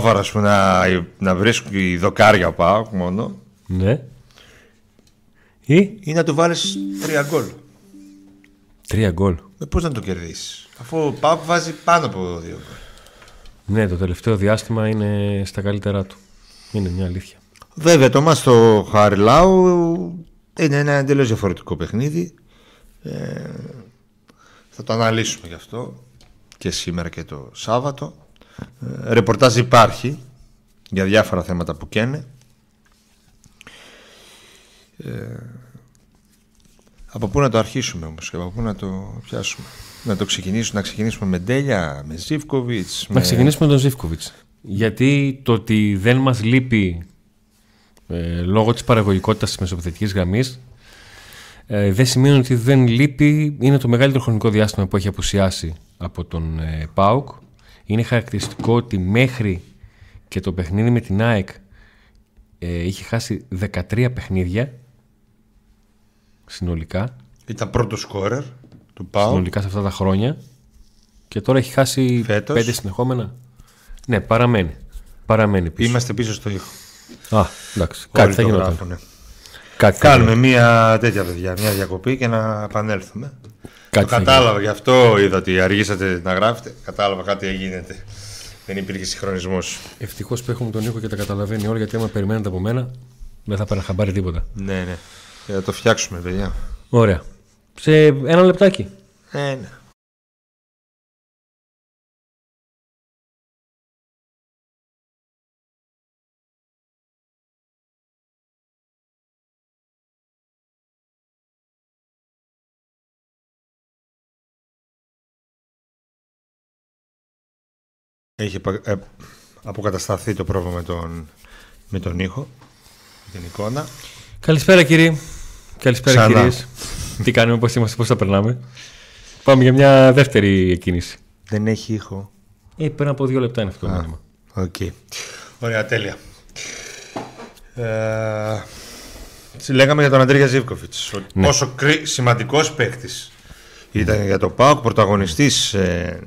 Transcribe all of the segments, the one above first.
πρωτόφαρα που να, να βρίσκει δοκάρια ο Πάοκ μόνο. Ναι. Ή; Ή να του βάλεις τρία γκολ. τρία γκολ. Με πώς να το κερδίσεις. Αφού ο Πάοκ βάζει πάνω από δύο γκολ. Ναι, το τελευταίο διάστημα είναι στα καλύτερά του. Είναι μια αλήθεια. Βέβαια το μας το Χαριλάου είναι ένα εντελώς διαφορετικό παιχνίδι. Ε, θα το αναλύσουμε γι' αυτό και σήμερα και το Σάββατο. Ε, ρεπορτάζ υπάρχει για διάφορα θέματα που καίνε. Ε, από πού να το αρχίσουμε όμως και από πού να το πιάσουμε; Να το ξεκινήσουμε, να ξεκινήσουμε με Ντέλια, με Ζίβκοβιτς. Να με... ξεκινήσουμε με τον Ζήφκοβιτς. Γιατί το ότι δεν μας λείπει ε, λόγω της παραγωγικότητας της μεσοπιθετικής γραμμής ε, δεν σημαίνει ότι δεν λείπει. Είναι το μεγαλύτερο χρονικό διάστημα που έχει απουσιάσει από τον ε, ΠΑΟΚ. Είναι χαρακτηριστικό ότι μέχρι και το παιχνίδι με την ΑΕΚ ε, είχε χάσει 13 παιχνίδια συνολικά, Ήταν πρώτο σκόρερ του ΠΑΟ. συνολικά σε αυτά τα χρόνια και τώρα έχει χάσει Φέτος. πέντε συνεχόμενα. Ναι, παραμένει. Παραμένει πίσω. Είμαστε πίσω στο ήχο. Α, εντάξει. Κάτι Όλοι θα το γινόταν. γράφουνε. Κάτι θα Κάνουμε μια τέτοια παιδιά, μια διακοπή και να επανέλθουμε. Κάτι το θα κατάλαβα, γι' αυτό είδα ότι αργήσατε να γράφετε. Κατάλαβα κάτι γίνεται. Δεν υπήρχε συγχρονισμός. Ευτυχώς που έχουμε τον ήχο και τα καταλαβαίνει όλα γιατί άμα περιμένετε από μένα δεν θα πέρα χαμπάρει τίποτα. Ναι, ναι. Και θα το φτιάξουμε, παιδιά. Ωραία. Σε ένα λεπτάκι. Ναι, ναι. Έχει επα- ε, αποκατασταθεί το πρόβλημα με τον, με τον ήχο, με την εικόνα. Καλησπέρα κύριε. Καλησπέρα Ξανά. κυρίες. Τι κάνουμε, πώς είμαστε, πώς θα περνάμε. Πάμε για μια δεύτερη κίνηση. Δεν έχει ήχο. Ε, πριν από δύο λεπτά είναι αυτό το μήνυμα. Οκ. Ωραία, τέλεια. Ε, τι λέγαμε για τον Αντρίγια Ζίβκοφιτς. ότι Ναι. Πόσο κρι... σημαντικός παίκτης ήταν για το ΠΑΟΚ, πρωταγωνιστής ε,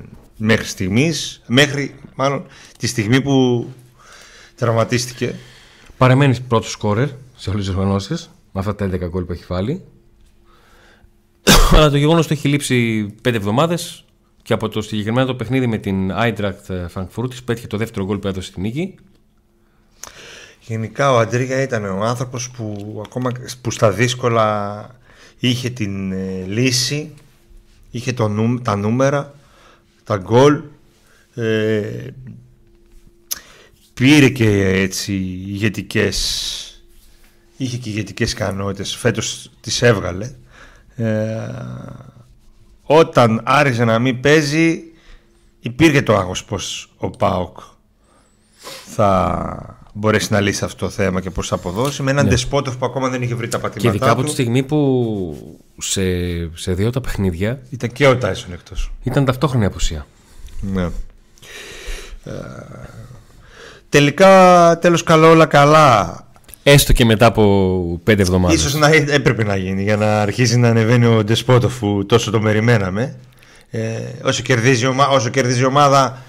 μέχρι στιγμής, μέχρι μάλλον τη στιγμή που τραυματίστηκε. Παραμένεις πρώτος σκόρερ σε όλε τι οργανώσεις με αυτά τα 11 γκολ που έχει βάλει. Αλλά το γεγονός ότι έχει λείψει 5 εβδομάδες και από το συγκεκριμένο το παιχνίδι με την Eintracht Frankfurt πέτυχε το δεύτερο γκολ που έδωσε στη νίκη. Γενικά ο Αντρίγια ήταν ο άνθρωπος που ακόμα που στα δύσκολα είχε την ε, λύση, είχε το νου, τα νούμερα, τα γκολ, ε, πήρε και έτσι ηγετικές, είχε και ηγετικές ικανότητες, φέτος τις έβγαλε. Ε, όταν άρχισε να μην παίζει υπήρχε το άγχος πως ο ΠΑΟΚ θα μπορέσει να λύσει αυτό το θέμα και πώς θα αποδώσει με έναν Ντεσπότοφ που ακόμα δεν είχε βρει τα Και πατήματά ειδικά από του. τη στιγμή που σε, σε δύο τα παιχνίδια Ήταν και ο Τάισον εκτός. ήταν ταυτόχρονη απουσία. Ναι. Ε, τελικά, τέλος καλό όλα καλά. Έστω και μετά από 5 εβδομάδες. Ίσως να έπρεπε να γίνει για να αρχίσει να ανεβαίνει ο Ντεσπότοφ που τόσο το περιμέναμε. Ε, όσο, κερδίζει, η ομα- όσο κερδίζει η ομάδα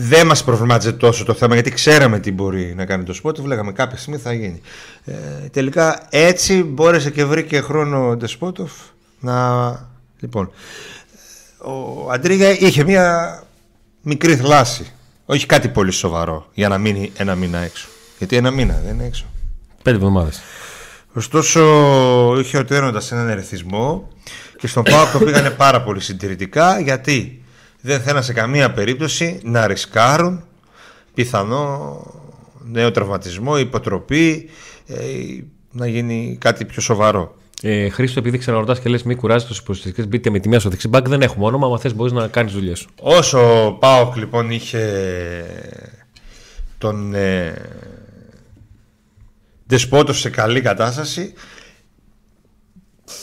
δεν μας προβλημάτιζε τόσο το θέμα γιατί ξέραμε τι μπορεί να κάνει το Σπότοφ. Λέγαμε κάποια στιγμή θα γίνει. Ε, τελικά έτσι μπόρεσε και βρήκε χρόνο ο Ντεσπότοφ να... Λοιπόν, ο Αντρίγια είχε μια μικρή θλάση. Όχι κάτι πολύ σοβαρό για να μείνει ένα μήνα έξω. Γιατί ένα μήνα δεν είναι έξω. 5 εβδομάδες. Ωστόσο, είχε οτέροντα έναν ερεθισμό και στον ΠΑΟΚ το πήγανε πάρα πολύ συντηρητικά γιατί δεν θέλαν σε καμία περίπτωση να ρισκάρουν πιθανό νέο τραυματισμό, υποτροπή, ε, να γίνει κάτι πιο σοβαρό. Ε, Χρήστο, επειδή ξαναρωτάς και λες, μη κουράζετε τους υποστηρικτές, μπείτε με τη μία στο δεξιμπάκ. Δεν έχουμε όνομα. Αν θες, μπορείς να κάνεις δουλειές σου. Όσο ο ΠΑΟΚ λοιπόν είχε τον ε, Δεσπότο σε καλή κατάσταση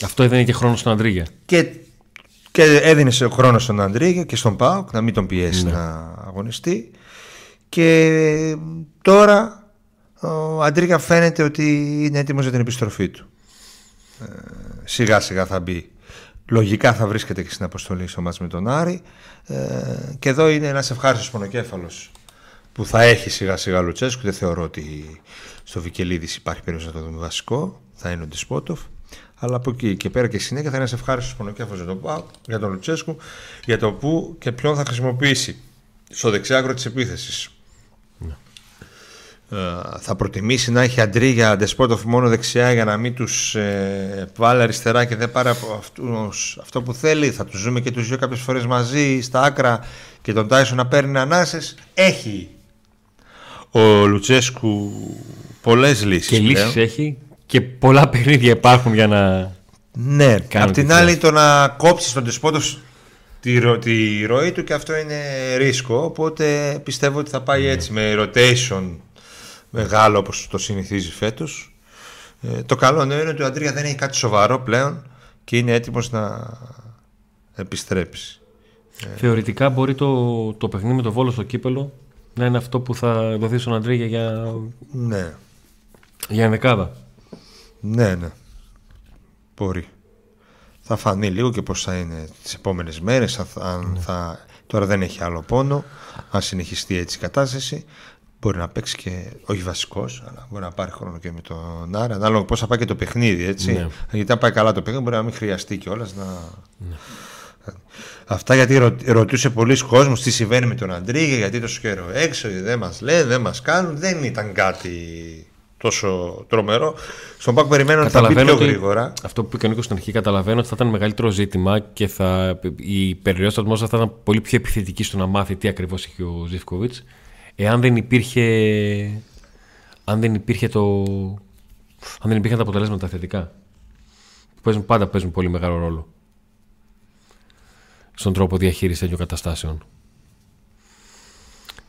Αυτό έδινε και χρόνο στον Αντρίγια. και, και έδινε σε χρόνο στον Αντρίγια και στον ΠΑΟΚ να μην τον πιέσει να αγωνιστεί και τώρα ο Αντρίγια φαίνεται ότι είναι έτοιμος για την επιστροφή του ε, σιγά σιγά θα μπει λογικά θα βρίσκεται και στην αποστολή στο μάτς με τον Άρη ε, και εδώ είναι ένας ευχάριστος πονοκέφαλος που θα έχει σιγά σιγά Λουτσέσκου. Δεν θεωρώ ότι στο Βικελίδης υπάρχει περίπτωση να το δούμε βασικό. Θα είναι ο Ντισπότοφ. Αλλά από εκεί και πέρα και συνέχεια θα είναι σε ευχάριστος πονοκέφαλος για τον για τον Λουτσέσκου, για το πού και ποιον θα χρησιμοποιήσει στο δεξιάκρο της επίθεσης. Ναι. Ε, θα προτιμήσει να έχει αντρί για Ντεσπότοφ μόνο δεξιά για να μην τους ε, βάλει αριστερά και δεν πάρει από αυτούς, αυτό που θέλει. Θα τους ζούμε και τους δύο κάποιες φορές μαζί στα άκρα και τον Τάισον να παίρνει ανάσες. Έχει ο Λουτσέσκου πολλές λύσεις. Και λύσεις έχει και πολλά παιχνίδια υπάρχουν για να. Ναι, απ' την άλλη το να κόψεις τον Τεσπότο τη, τη ροή του και αυτό είναι ρίσκο. Οπότε πιστεύω ότι θα πάει ναι. έτσι με rotation μεγάλο όπως το συνηθίζει φέτος. Ε, το καλό είναι ότι ο Αντρία δεν έχει κάτι σοβαρό πλέον και είναι έτοιμος να επιστρέψει. Ε, Θεωρητικά μπορεί το, το παιχνίδι με το Βόλο στο κύπελο να είναι αυτό που θα δοθεί στον Αντρίγια για, ναι. για ενδεκάδα. Ναι, ναι. Μπορεί. Θα φανεί λίγο και πώς θα είναι τις επόμενες μέρες. Αν ναι. θα... Τώρα δεν έχει άλλο πόνο. Αν συνεχιστεί έτσι η κατάσταση. Μπορεί να παίξει και, όχι βασικός, αλλά μπορεί να πάρει χρόνο και με τον Άρα. Ανάλογα πώς θα πάει και το παιχνίδι, έτσι. Ναι. Γιατί αν πάει καλά το παιχνίδι, μπορεί να μην χρειαστεί κιόλας να. Ναι. Αυτά γιατί ρωτούσε πολλοί κόσμος τι συμβαίνει με τον Αντρίγε, γιατί τόσο καιρό έξω, δεν μας λέει, δεν μας κάνουν. Δεν ήταν κάτι τόσο τρομερό. Στον Πάκο περιμένω ότι θα πει πιο γρήγορα. Αυτό που είπε ο Νίκος στην αρχή, καταλαβαίνω ότι θα ήταν μεγαλύτερο ζήτημα και θα, η περιοχή του θα ήταν πολύ πιο επιθετική στο να μάθει τι ακριβώς έχει ο Ζήφκοβιτς. Εάν δεν υπήρχε. Αν δεν υπήρχε το. Αν δεν υπήρχαν τα αποτελέσματα θετικά. Που παίζουν, πάντα παίζουν πολύ μεγάλο ρόλο στον τρόπο διαχείρισης τέτοιων καταστάσεων.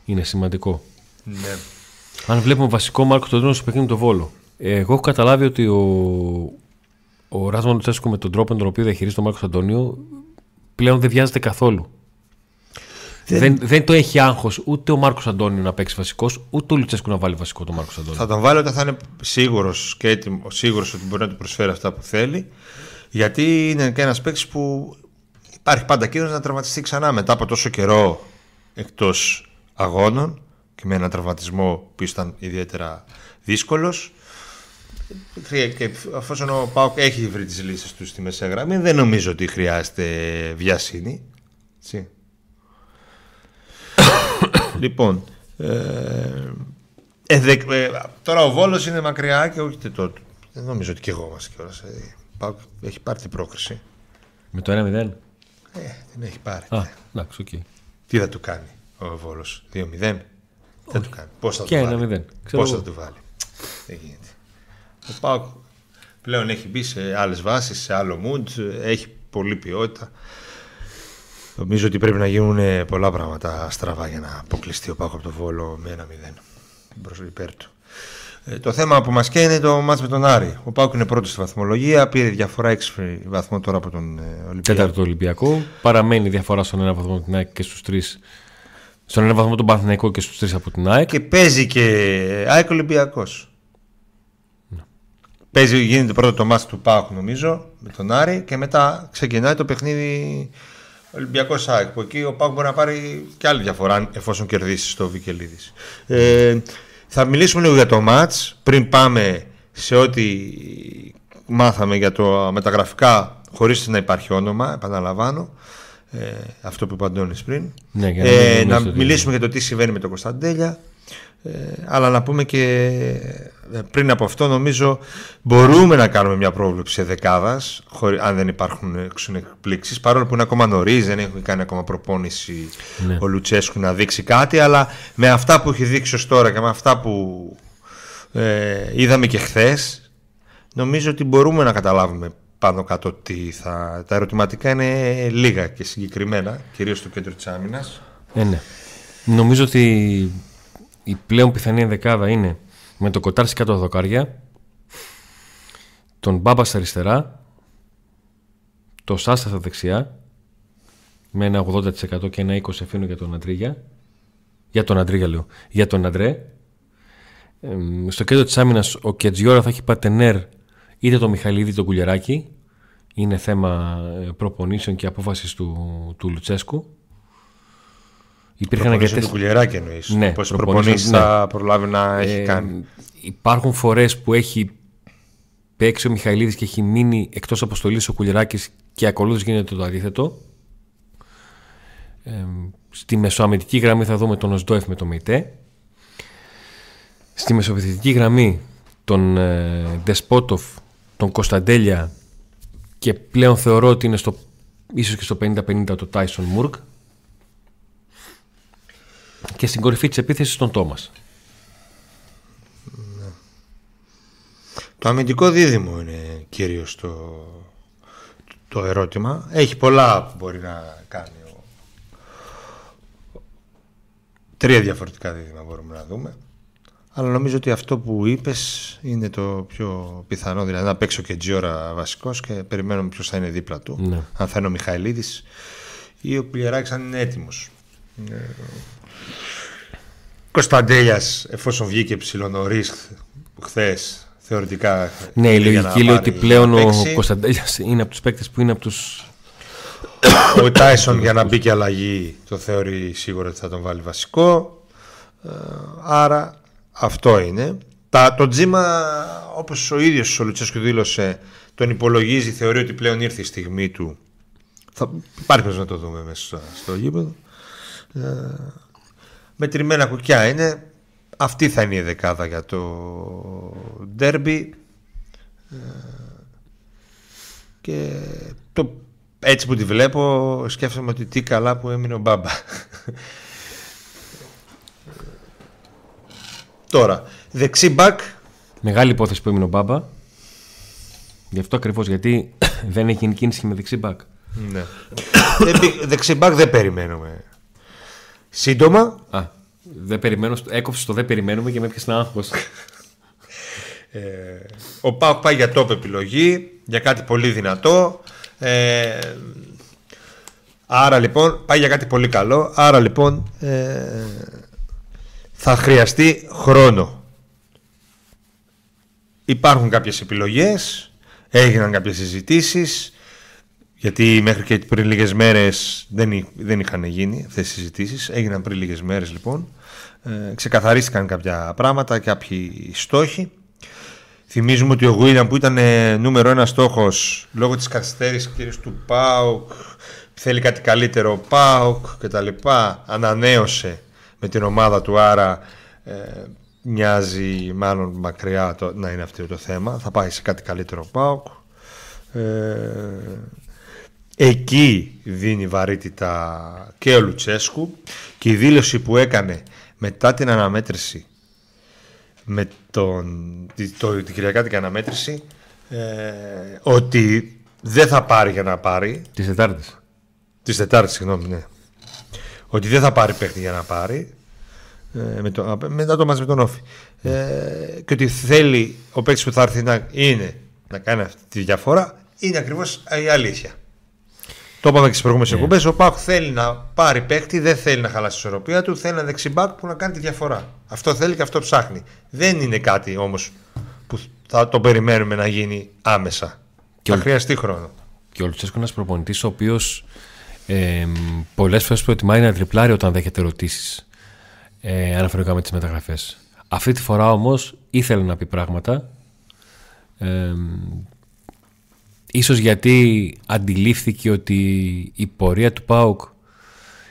Είναι σημαντικό. Ναι. Αν βλέπουμε βασικό Μάρκο τον στο παιχνίδι το Βόλο. Εγώ έχω καταλάβει ότι ο, ο Ράσμαν Τσέσκο με τον τρόπο με τον οποίο διαχειρίζεται ο Μάρκος Αντώνιο πλέον δεν βιάζεται καθόλου. Δεν... δεν, δεν το έχει άγχος ούτε ο Μάρκος Αντώνιο να παίξει βασικός, ούτε ο Λουτσέσκου να βάλει βασικό τον Μάρκος Αντώνιο. Θα τον βάλει όταν θα είναι σίγουρος και έτοιμο, σίγουρος ότι μπορεί να του προσφέρει αυτά που θέλει. Γιατί είναι και ένας παίκτης που υπάρχει πάντα κίνδυνος να τραυματιστεί ξανά μετά από τόσο καιρό εκτός αγώνων και με έναν τραυματισμό που ήταν ιδιαίτερα δύσκολος. Και αφόσον ο Πάουκ έχει βρει τις λύσεις του στη μεσαία γραμμή, δεν νομίζω ότι χρειάζεται βιασύνη. Έτσι. λοιπόν, ε, ε, ε, τώρα ο Βόλος είναι μακριά και όχι το, δεν νομίζω ότι και εγώ είμαστε κιόλας. Ε, έχει πάρει την πρόκριση. Με το 1-0? Ε, δεν έχει πάρει. Α, εντάξει, okay. Τι θα του κάνει ο Βόλος, 2-0? Δεν του κάνει. Πώς θα και του βάλει; Πώς θα του βάλει; Δεν γίνεται. Ο Πάουκ πλέον έχει μπει σε άλλες βάσεις, σε άλλο mood, έχει πολλή ποιότητα. Νομίζω ότι πρέπει να γίνουν πολλά πράγματα στραβά για να αποκλειστεί ο Πάουκ από το Βόλο με ένα 0 προ υπέρ του. Ε, το θέμα που μας καίει είναι το μάτς με τον Άρη. Ο Πάουκ είναι πρώτος στη βαθμολογία. Πήρε διαφορά 6 βαθμών τώρα από τον ε, Ολυμπιακό. Τέταρτο Ολυμπιακό. Παραμένει διαφορά στον ένα βαθμό την ΑΕΚ και στους τρεις στον ένα βαθμό τον Παναθηναϊκό και στους τρεις από την ΑΕΚ. Και παίζει και ΑΕΚ Ολυμπιακός. Ναι. Παίζει, γίνεται πρώτο το μάτι του Πάουκ νομίζω με τον Άρη και μετά ξεκινάει το παιχνίδι Ολυμπιακός ΑΕΚ. Που εκεί ο Πάουκ μπορεί να πάρει και άλλη διαφορά εφόσον κερδίσει στο Βικελίδης. Ε, θα μιλήσουμε λίγο για το μάτς πριν πάμε σε ό,τι μάθαμε για το μεταγραφικά χωρίς να υπάρχει όνομα, επαναλαμβάνω. Ε, αυτό που είπε ο Αντώνης πριν. Ναι, να, ε, να μιλήσουμε για το τι συμβαίνει με τον Κωνσταντέλια. Ε, αλλά να πούμε και ε, πριν από αυτό νομίζω μπορούμε να κάνουμε μια πρόβλεψη δεκάδας αν δεν υπάρχουν εκπλήξεις. Παρόλο που είναι ακόμα νωρίς, δεν έχει κάνει ακόμα προπόνηση ναι. ο Λουτσέσκου να δείξει κάτι. Αλλά με αυτά που έχει δείξει ως τώρα και με αυτά που ε, είδαμε και χθες, νομίζω ότι μπορούμε να καταλάβουμε πάνω κάτω τι θα... Τα ερωτηματικά είναι λίγα και συγκεκριμένα, κυρίως στο κέντρο της άμυνας. Ε, ναι. Νομίζω ότι η πλέον πιθανή ενδεκάδα είναι με το Κοτάρση κάτω δοκάρια, τον Μπάμπα στα αριστερά, το Σάστα στα δεξιά, με ένα 80% και ένα 20% αφήνω για τον Αντρίγια. Για τον Αντρίγια λέω. Για τον Αντρέ. στο κέντρο της άμυνας ο Κετζιόρα θα έχει πατενέρ είτε το Μιχαλίδη το Κουλιαράκι είναι θέμα ε, προπονήσεων και απόφασης του, του Λουτσέσκου Υπήρχαν αρκετές... του κουλιεράκι εννοείς. Ναι, Πώς προπονήσεις ναι. θα προλάβει να έχει ε, κάνει. Υπάρχουν φορές που έχει παίξει ο Μιχαηλίδης και έχει μείνει εκτός αποστολής ο Κουλιεράκης και ακολούθως γίνεται το αντίθετο. Ε, στη μεσοαμυντική γραμμή θα δούμε τον Οσντόεφ με τον Μεϊτέ. Στη μεσοπαιδευτική γραμμή τον ε, Δεσπότοφ, τον Κωνσταντέλια και πλέον θεωρώ ότι είναι στο, ίσως και στο 50-50 το Τάισον Μουρκ και στην κορυφή της επίθεσης τον Τόμας. Ναι. Το αμυντικό δίδυμο είναι κυρίως το, το ερώτημα. Έχει πολλά που μπορεί να κάνει. Τρία διαφορετικά δίδυμα μπορούμε να δούμε. Αλλά νομίζω ότι αυτό που είπες είναι το πιο πιθανό. Δηλαδή να παίξω και Τζιόρα βασικός και περιμένουμε ποιος θα είναι δίπλα του. Ναι. Αν θα είναι ο Μιχαηλίδης ή ο Πλιεράκης αν είναι έτοιμος. Ε, Κωνσταντέλιας, εφόσον βγήκε ψηλό νωρί χθες, θεωρητικά. Ναι, η λογική λέει ότι πλέον ο Κωνσταντέλιας είναι από τους παίκτες που είναι από του. Ο Τάισον για να μπει και αλλαγή το θεωρεί σίγουρο ότι θα τον βάλει βασικό. Ε, άρα αυτό είναι. Τα, το τζίμα, όπως ο ίδιος ο Λουτσέσκου δήλωσε, τον υπολογίζει, θεωρεί ότι πλέον ήρθε η στιγμή του. Θα υπάρχει να το δούμε μέσα στο, στο γήπεδο. Ε, μετρημένα κουκιά είναι. Αυτή θα είναι η δεκάδα για το ντέρμπι. Ε, και το, έτσι που τη βλέπω σκέφτομαι ότι τι καλά που έμεινε ο Μπάμπα. Τώρα, δεξί μπακ. Μεγάλη υπόθεση που έμεινε ο Μπάμπα. Γι' αυτό ακριβώς γιατί δεν έχει γίνει κίνηση με δεξί μπακ. Ναι. δεξί μπακ δεν περιμένουμε. Σύντομα. Α, δεν περιμένω, έκοψε το δεν περιμένουμε και με έπιασε ένα άγχος. Ε, ο Πάουκ πάει για τόπο επιλογή, για κάτι πολύ δυνατό. Ε, άρα λοιπόν, πάει για κάτι πολύ καλό. Άρα λοιπόν, ε, θα χρειαστεί χρόνο. Υπάρχουν κάποιες επιλογές, έγιναν κάποιες συζητήσεις, γιατί μέχρι και πριν λίγες μέρες δεν, δεν είχαν γίνει αυτές οι συζητήσεις, έγιναν πριν λίγες μέρες λοιπόν, ε, ξεκαθαρίστηκαν κάποια πράγματα, κάποιοι στόχοι. Θυμίζουμε ότι ο Γουίλιαμ που ήταν ε, νούμερο ένα στόχος λόγω της καθυστέρησης του ΠΑΟΚ, θέλει κάτι καλύτερο ο ΠΑΟΚ κτλ. Ανανέωσε με την ομάδα του άρα ε, μοιάζει μάλλον μακριά το, να είναι αυτό το θέμα. Θα πάει σε κάτι καλύτερο ΠΑΟΚ ε, εκεί δίνει βαρύτητα και ο Λουτσέσκου και η δήλωση που έκανε μετά την αναμέτρηση με τον, το, την Κυριακάτικη αναμέτρηση ε, ότι δεν θα πάρει για να πάρει. Της Τετάρτης. Της Τετάρτης, συγγνώμη, ναι ότι δεν θα πάρει παίχτη για να πάρει ε, με το, μετά το μάτς με τον Όφη ε, και ότι θέλει ο παίκτης που θα έρθει να είναι να κάνει αυτή τη διαφορά είναι ακριβώς η αλήθεια το είπαμε και στις προηγούμενες yeah. εκπομπές. Ο Πάουκ θέλει να πάρει παίκτη, δεν θέλει να χαλάσει τη ισορροπία του. Θέλει ένα δεξιμπάκ που να κάνει τη διαφορά. Αυτό θέλει και αυτό ψάχνει. Δεν είναι κάτι όμως που θα το περιμένουμε να γίνει άμεσα. Και θα ο... χρειαστεί χρόνο. Και ο Λουτσέσκο είναι ένας προπονητής ο οποίος ε, Πολλές φορές προτιμάει να τριπλάρει όταν δέχεται ερωτήσεις ε, αναφορικά με τις μεταγραφές. Αυτή τη φορά όμως ήθελε να πει πράγματα. Ε, ίσως γιατί αντιλήφθηκε ότι η πορεία του ΠΑΟΚ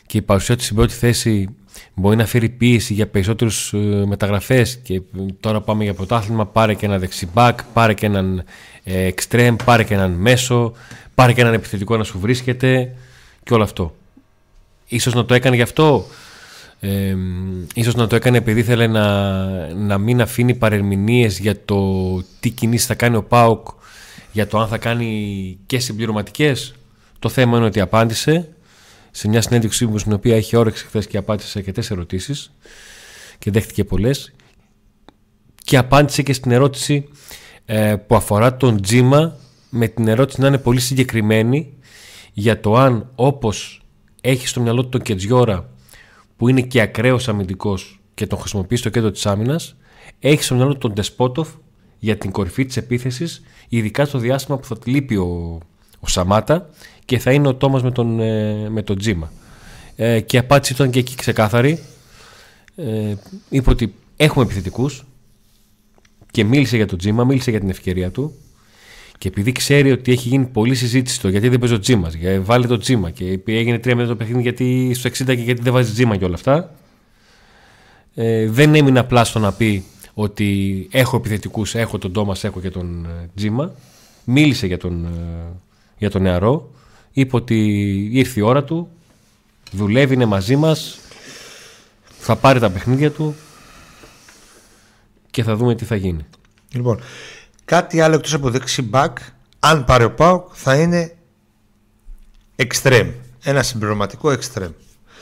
και η παρουσία του στην πρώτη θέση μπορεί να φέρει πίεση για περισσότερους ε, μεταγραφές και τώρα πάμε για πρωτάθλημα πάρε και ένα δεξιμπάκ, πάρε και έναν εξτρέμ, πάρε και έναν μέσο, πάρε και έναν επιθετικό να σου βρίσκεται και όλο αυτό. Ίσως να το έκανε γι' αυτό. Ε, ίσως να το έκανε επειδή ήθελε να, να μην αφήνει παρερμηνίες για το τι κινήσεις θα κάνει ο ΠΑΟΚ για το αν θα κάνει και συμπληρωματικές. Το θέμα είναι ότι απάντησε σε μια συνέντευξή μου στην οποία έχει όρεξη χθες και απάντησε σε αρκετές ερωτήσεις και δέχτηκε πολλές. Και απάντησε και στην ερώτηση ε, που αφορά τον Τζίμα με την ερώτηση να είναι πολύ συγκεκριμένη για το αν όπως έχει στο μυαλό του τον Κετζιόρα που είναι και ακραίος αμυντικός και τον χρησιμοποιεί στο κέντρο της άμυνας έχει στο μυαλό του τον Ντεσπότοφ για την κορυφή της επίθεσης ειδικά στο διάστημα που θα λείπει ο, ο Σαμάτα και θα είναι ο Τόμας με τον, ε, με τον Τζίμα. Ε, και η απάντηση ήταν και εκεί ξεκάθαρη. Ε, είπε ότι έχουμε επιθετικούς και μίλησε για τον Τζίμα, μίλησε για την ευκαιρία του. Και επειδή ξέρει ότι έχει γίνει πολλή συζήτηση το γιατί δεν παίζει ο Τζίμα, βάλει το Τζίμα και έγινε τρία μέτρα το παιχνίδι γιατί στο 60 και γιατί δεν βάζει Τζίμα και όλα αυτά. Ε, δεν έμεινε απλά στο να πει ότι έχω επιθετικούς, έχω τον Τόμας, έχω και τον ε, Τζίμα. Μίλησε για τον, ε, για τον νεαρό. Είπε ότι ήρθε η ώρα του, δουλεύει, είναι μαζί μας, θα πάρει τα παιχνίδια του και θα δούμε τι θα γίνει. Λοιπόν, κάτι άλλο εκτός από δεξί μπακ, αν πάρει ο Πάουκ θα είναι εξτρέμ. Ένα συμπληρωματικό εξτρέμ.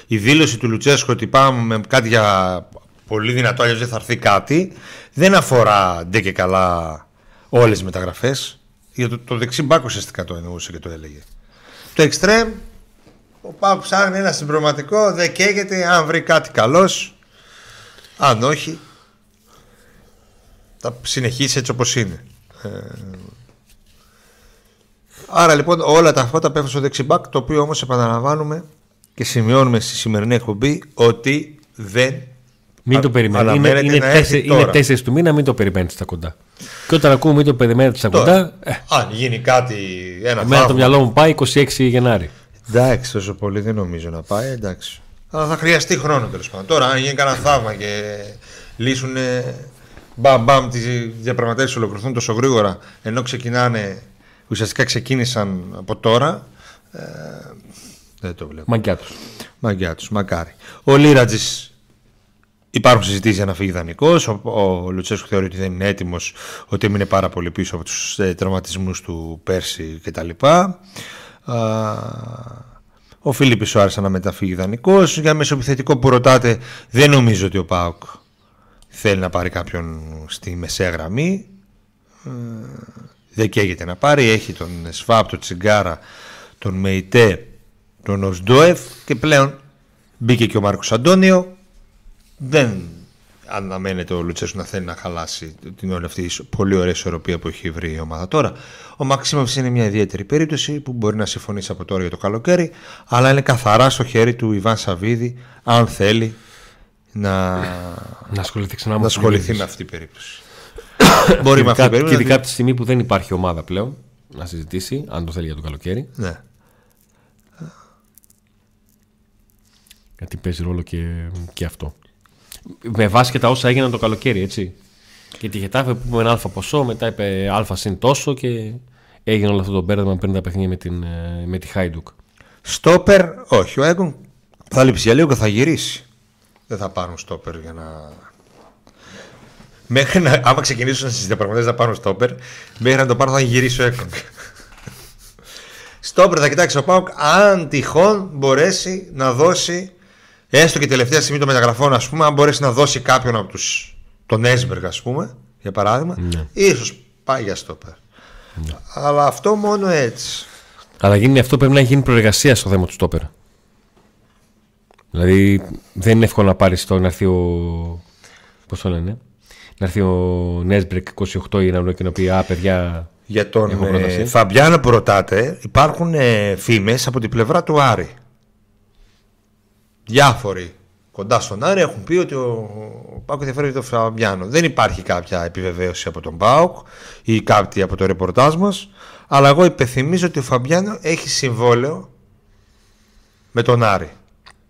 Η δήλωση του Λουτσέσκου ότι πάμε με κάτι για πολύ δυνατό, αλλιώς δεν θα έρθει κάτι, δεν αφορά ντε και καλά όλες τις μεταγραφές. Για το, το δεξί μπάκο ουσιαστικά το εννοούσε και το έλεγε. Το εξτρέμ, ο Πάου ψάχνει ένα συμπροματικό, δεν καίγεται. Αν βρει κάτι καλός, αν όχι, θα συνεχίσει έτσι όπως είναι. Ε, άρα λοιπόν όλα τα φώτα πέφτουν στο δεξιμπάκ το οποίο όμως επαναλαμβάνουμε και σημειώνουμε στη σημερινή εκπομπή ότι δεν μην το περιμένει. Είναι, είναι, τέσσερι, είναι τέσσερις του μήνα, μην το περιμένει στα κοντά. Και όταν ακούμε μην το περιμένετε στα κοντά. Ε, Αν γίνει κάτι. Ένα εμένα το μυαλό μου πάει 26 Γενάρη. Εντάξει, τόσο πολύ δεν νομίζω να πάει. Εντάξει. Αλλά θα χρειαστεί χρόνο τέλος πάντων. Τώρα, αν γίνει κανένα θαύμα και λύσουν μπαμ μπαμ τις διαπραγματεύσεις ολοκληρωθούν τόσο γρήγορα ενώ ξεκινάνε, ουσιαστικά ξεκίνησαν από τώρα. Ε, δεν το βλέπω. Μαγκιά τους. Μαγκιά τους, μακάρι. Ο Λίρατζης Υπάρχουν συζητήσεις για να φύγει δανεικός. Ο, ο Λουτσέσκου θεωρεί ότι δεν είναι έτοιμος, ότι έμεινε πάρα πολύ πίσω από τους ε, τραυματισμούς του πέρσι κτλ. Ο Φίλιππης σου άρεσε να μεταφύγει δανεικός. Για μεσοπιθετικό που ρωτάτε, δεν νομίζω ότι ο Πάουκ θέλει να πάρει κάποιον στη μεσαία γραμμή. Ε, δεν καίγεται να πάρει. Έχει τον Σβάπ, τον Τσιγκάρα, τον Μεϊτέ, τον Οσντόεφ και πλέον μπήκε και ο Μάρκος Αντώνιο δεν αναμένεται ο Λουτσέσου να θέλει να χαλάσει την όλη αυτή η πολύ ωραία ισορροπία που έχει βρει η ομάδα τώρα. Ο Μαξίμοβιτ είναι μια ιδιαίτερη περίπτωση που μπορεί να συμφωνήσει από τώρα για το καλοκαίρι, αλλά είναι καθαρά στο χέρι του Ιβάν Σαββίδη αν θέλει να, να ασχοληθεί, ξανά να ασχοληθεί με αυτή την περίπτωση. μπορεί με αυτή την περίπτωση. Και ειδικά από τη στιγμή που δεν υπάρχει ομάδα πλέον να συζητήσει, αν το θέλει για το καλοκαίρι. Ναι. Γιατί παίζει ρόλο και, και αυτό με βάση και τα όσα έγιναν το καλοκαίρι, έτσι. Και τη Γετάφε που είπε ένα αλφα ποσό, μετά είπε αλφα συν τόσο και έγινε όλο αυτό το μπέρδεμα πριν τα παιχνίδια με, την, ε, με τη Χάιντουκ. Στόπερ, όχι. Ο Έγκον θα λείψει για λίγο και θα γυρίσει. Δεν θα πάρουν στόπερ για να. Μέχρι να, άμα ξεκινήσουν στις διαπραγματεύσεις να πάρουν στόπερ, μέχρι να το πάρουν θα γυρίσει ο Έγκον. στόπερ θα κοιτάξει ο Πάουκ αν τυχόν μπορέσει να δώσει έστω και τελευταία στιγμή των μεταγραφών, ας πούμε, αν μπορέσει να δώσει κάποιον από του. τον Έσμπεργκ, ας πούμε, για παράδειγμα, ναι. ίσως πάει για στόπερ. Ναι. Αλλά αυτό μόνο έτσι. Αλλά γίνει αυτό πρέπει να γίνει προεργασία στο θέμα του στόπερ. Δηλαδή δεν είναι εύκολο να πάρεις το να έρθει ο. Πώς το λένε, να έρθει ο Νέσμπρεκ 28 ή να και να πει Α, παιδιά. Για τον ε, Φαμπιάνο που ρωτάτε, υπάρχουν ε, φήμες από την πλευρά του Άρη διάφοροι κοντά στον Άρη έχουν πει ότι ο Πάουκ ενδιαφέρει τον Φαμπιάνο. Δεν υπάρχει κάποια επιβεβαίωση από τον Πάουκ ή κάτι από το ρεπορτάζ μας. Αλλά εγώ υπενθυμίζω ότι ο Φαμπιάνο έχει συμβόλαιο με τον Άρη.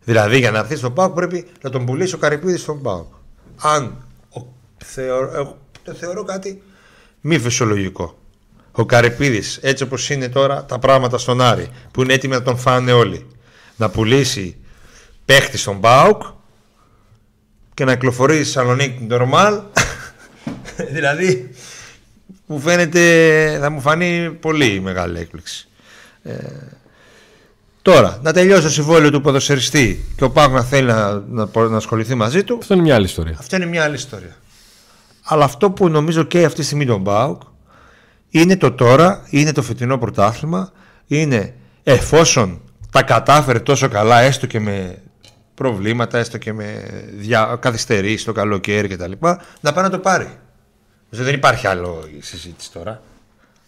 Δηλαδή για να έρθεις στον Πάουκ πρέπει να τον πουλήσει ο Καρυπίδης στον Πάουκ. Αν ο, θεωρώ, το θεωρώ κάτι μη φυσιολογικό. Ο Καρυπίδης, έτσι όπως είναι τώρα τα πράγματα στον Άρη, που είναι έτοιμοι να τον φάνε όλοι, να πουλήσει παίχτη στον Μπάουκ και να κυκλοφορεί στη Θεσσαλονίκη νορμάλ. δηλαδή μου φαίνεται, θα μου φανεί πολύ μεγάλη έκπληξη. Ε, τώρα, να τελειώσει το συμβόλαιο του ποδοσφαιριστή και ο Πάουκ να θέλει να, να, να, ασχοληθεί μαζί του. Αυτό είναι μια άλλη ιστορία. Αυτό είναι μια άλλη ιστορία. Αλλά αυτό που νομίζω και αυτή τη στιγμή τον Μπάουκ είναι το τώρα, είναι το φετινό πρωτάθλημα, είναι εφόσον τα κατάφερε τόσο καλά, έστω και με προβλήματα, έστω και με δια... καθυστερήσεις το καλοκαίρι κτλ. Να πάει να το πάρει. Δεν υπάρχει άλλο συζήτηση τώρα.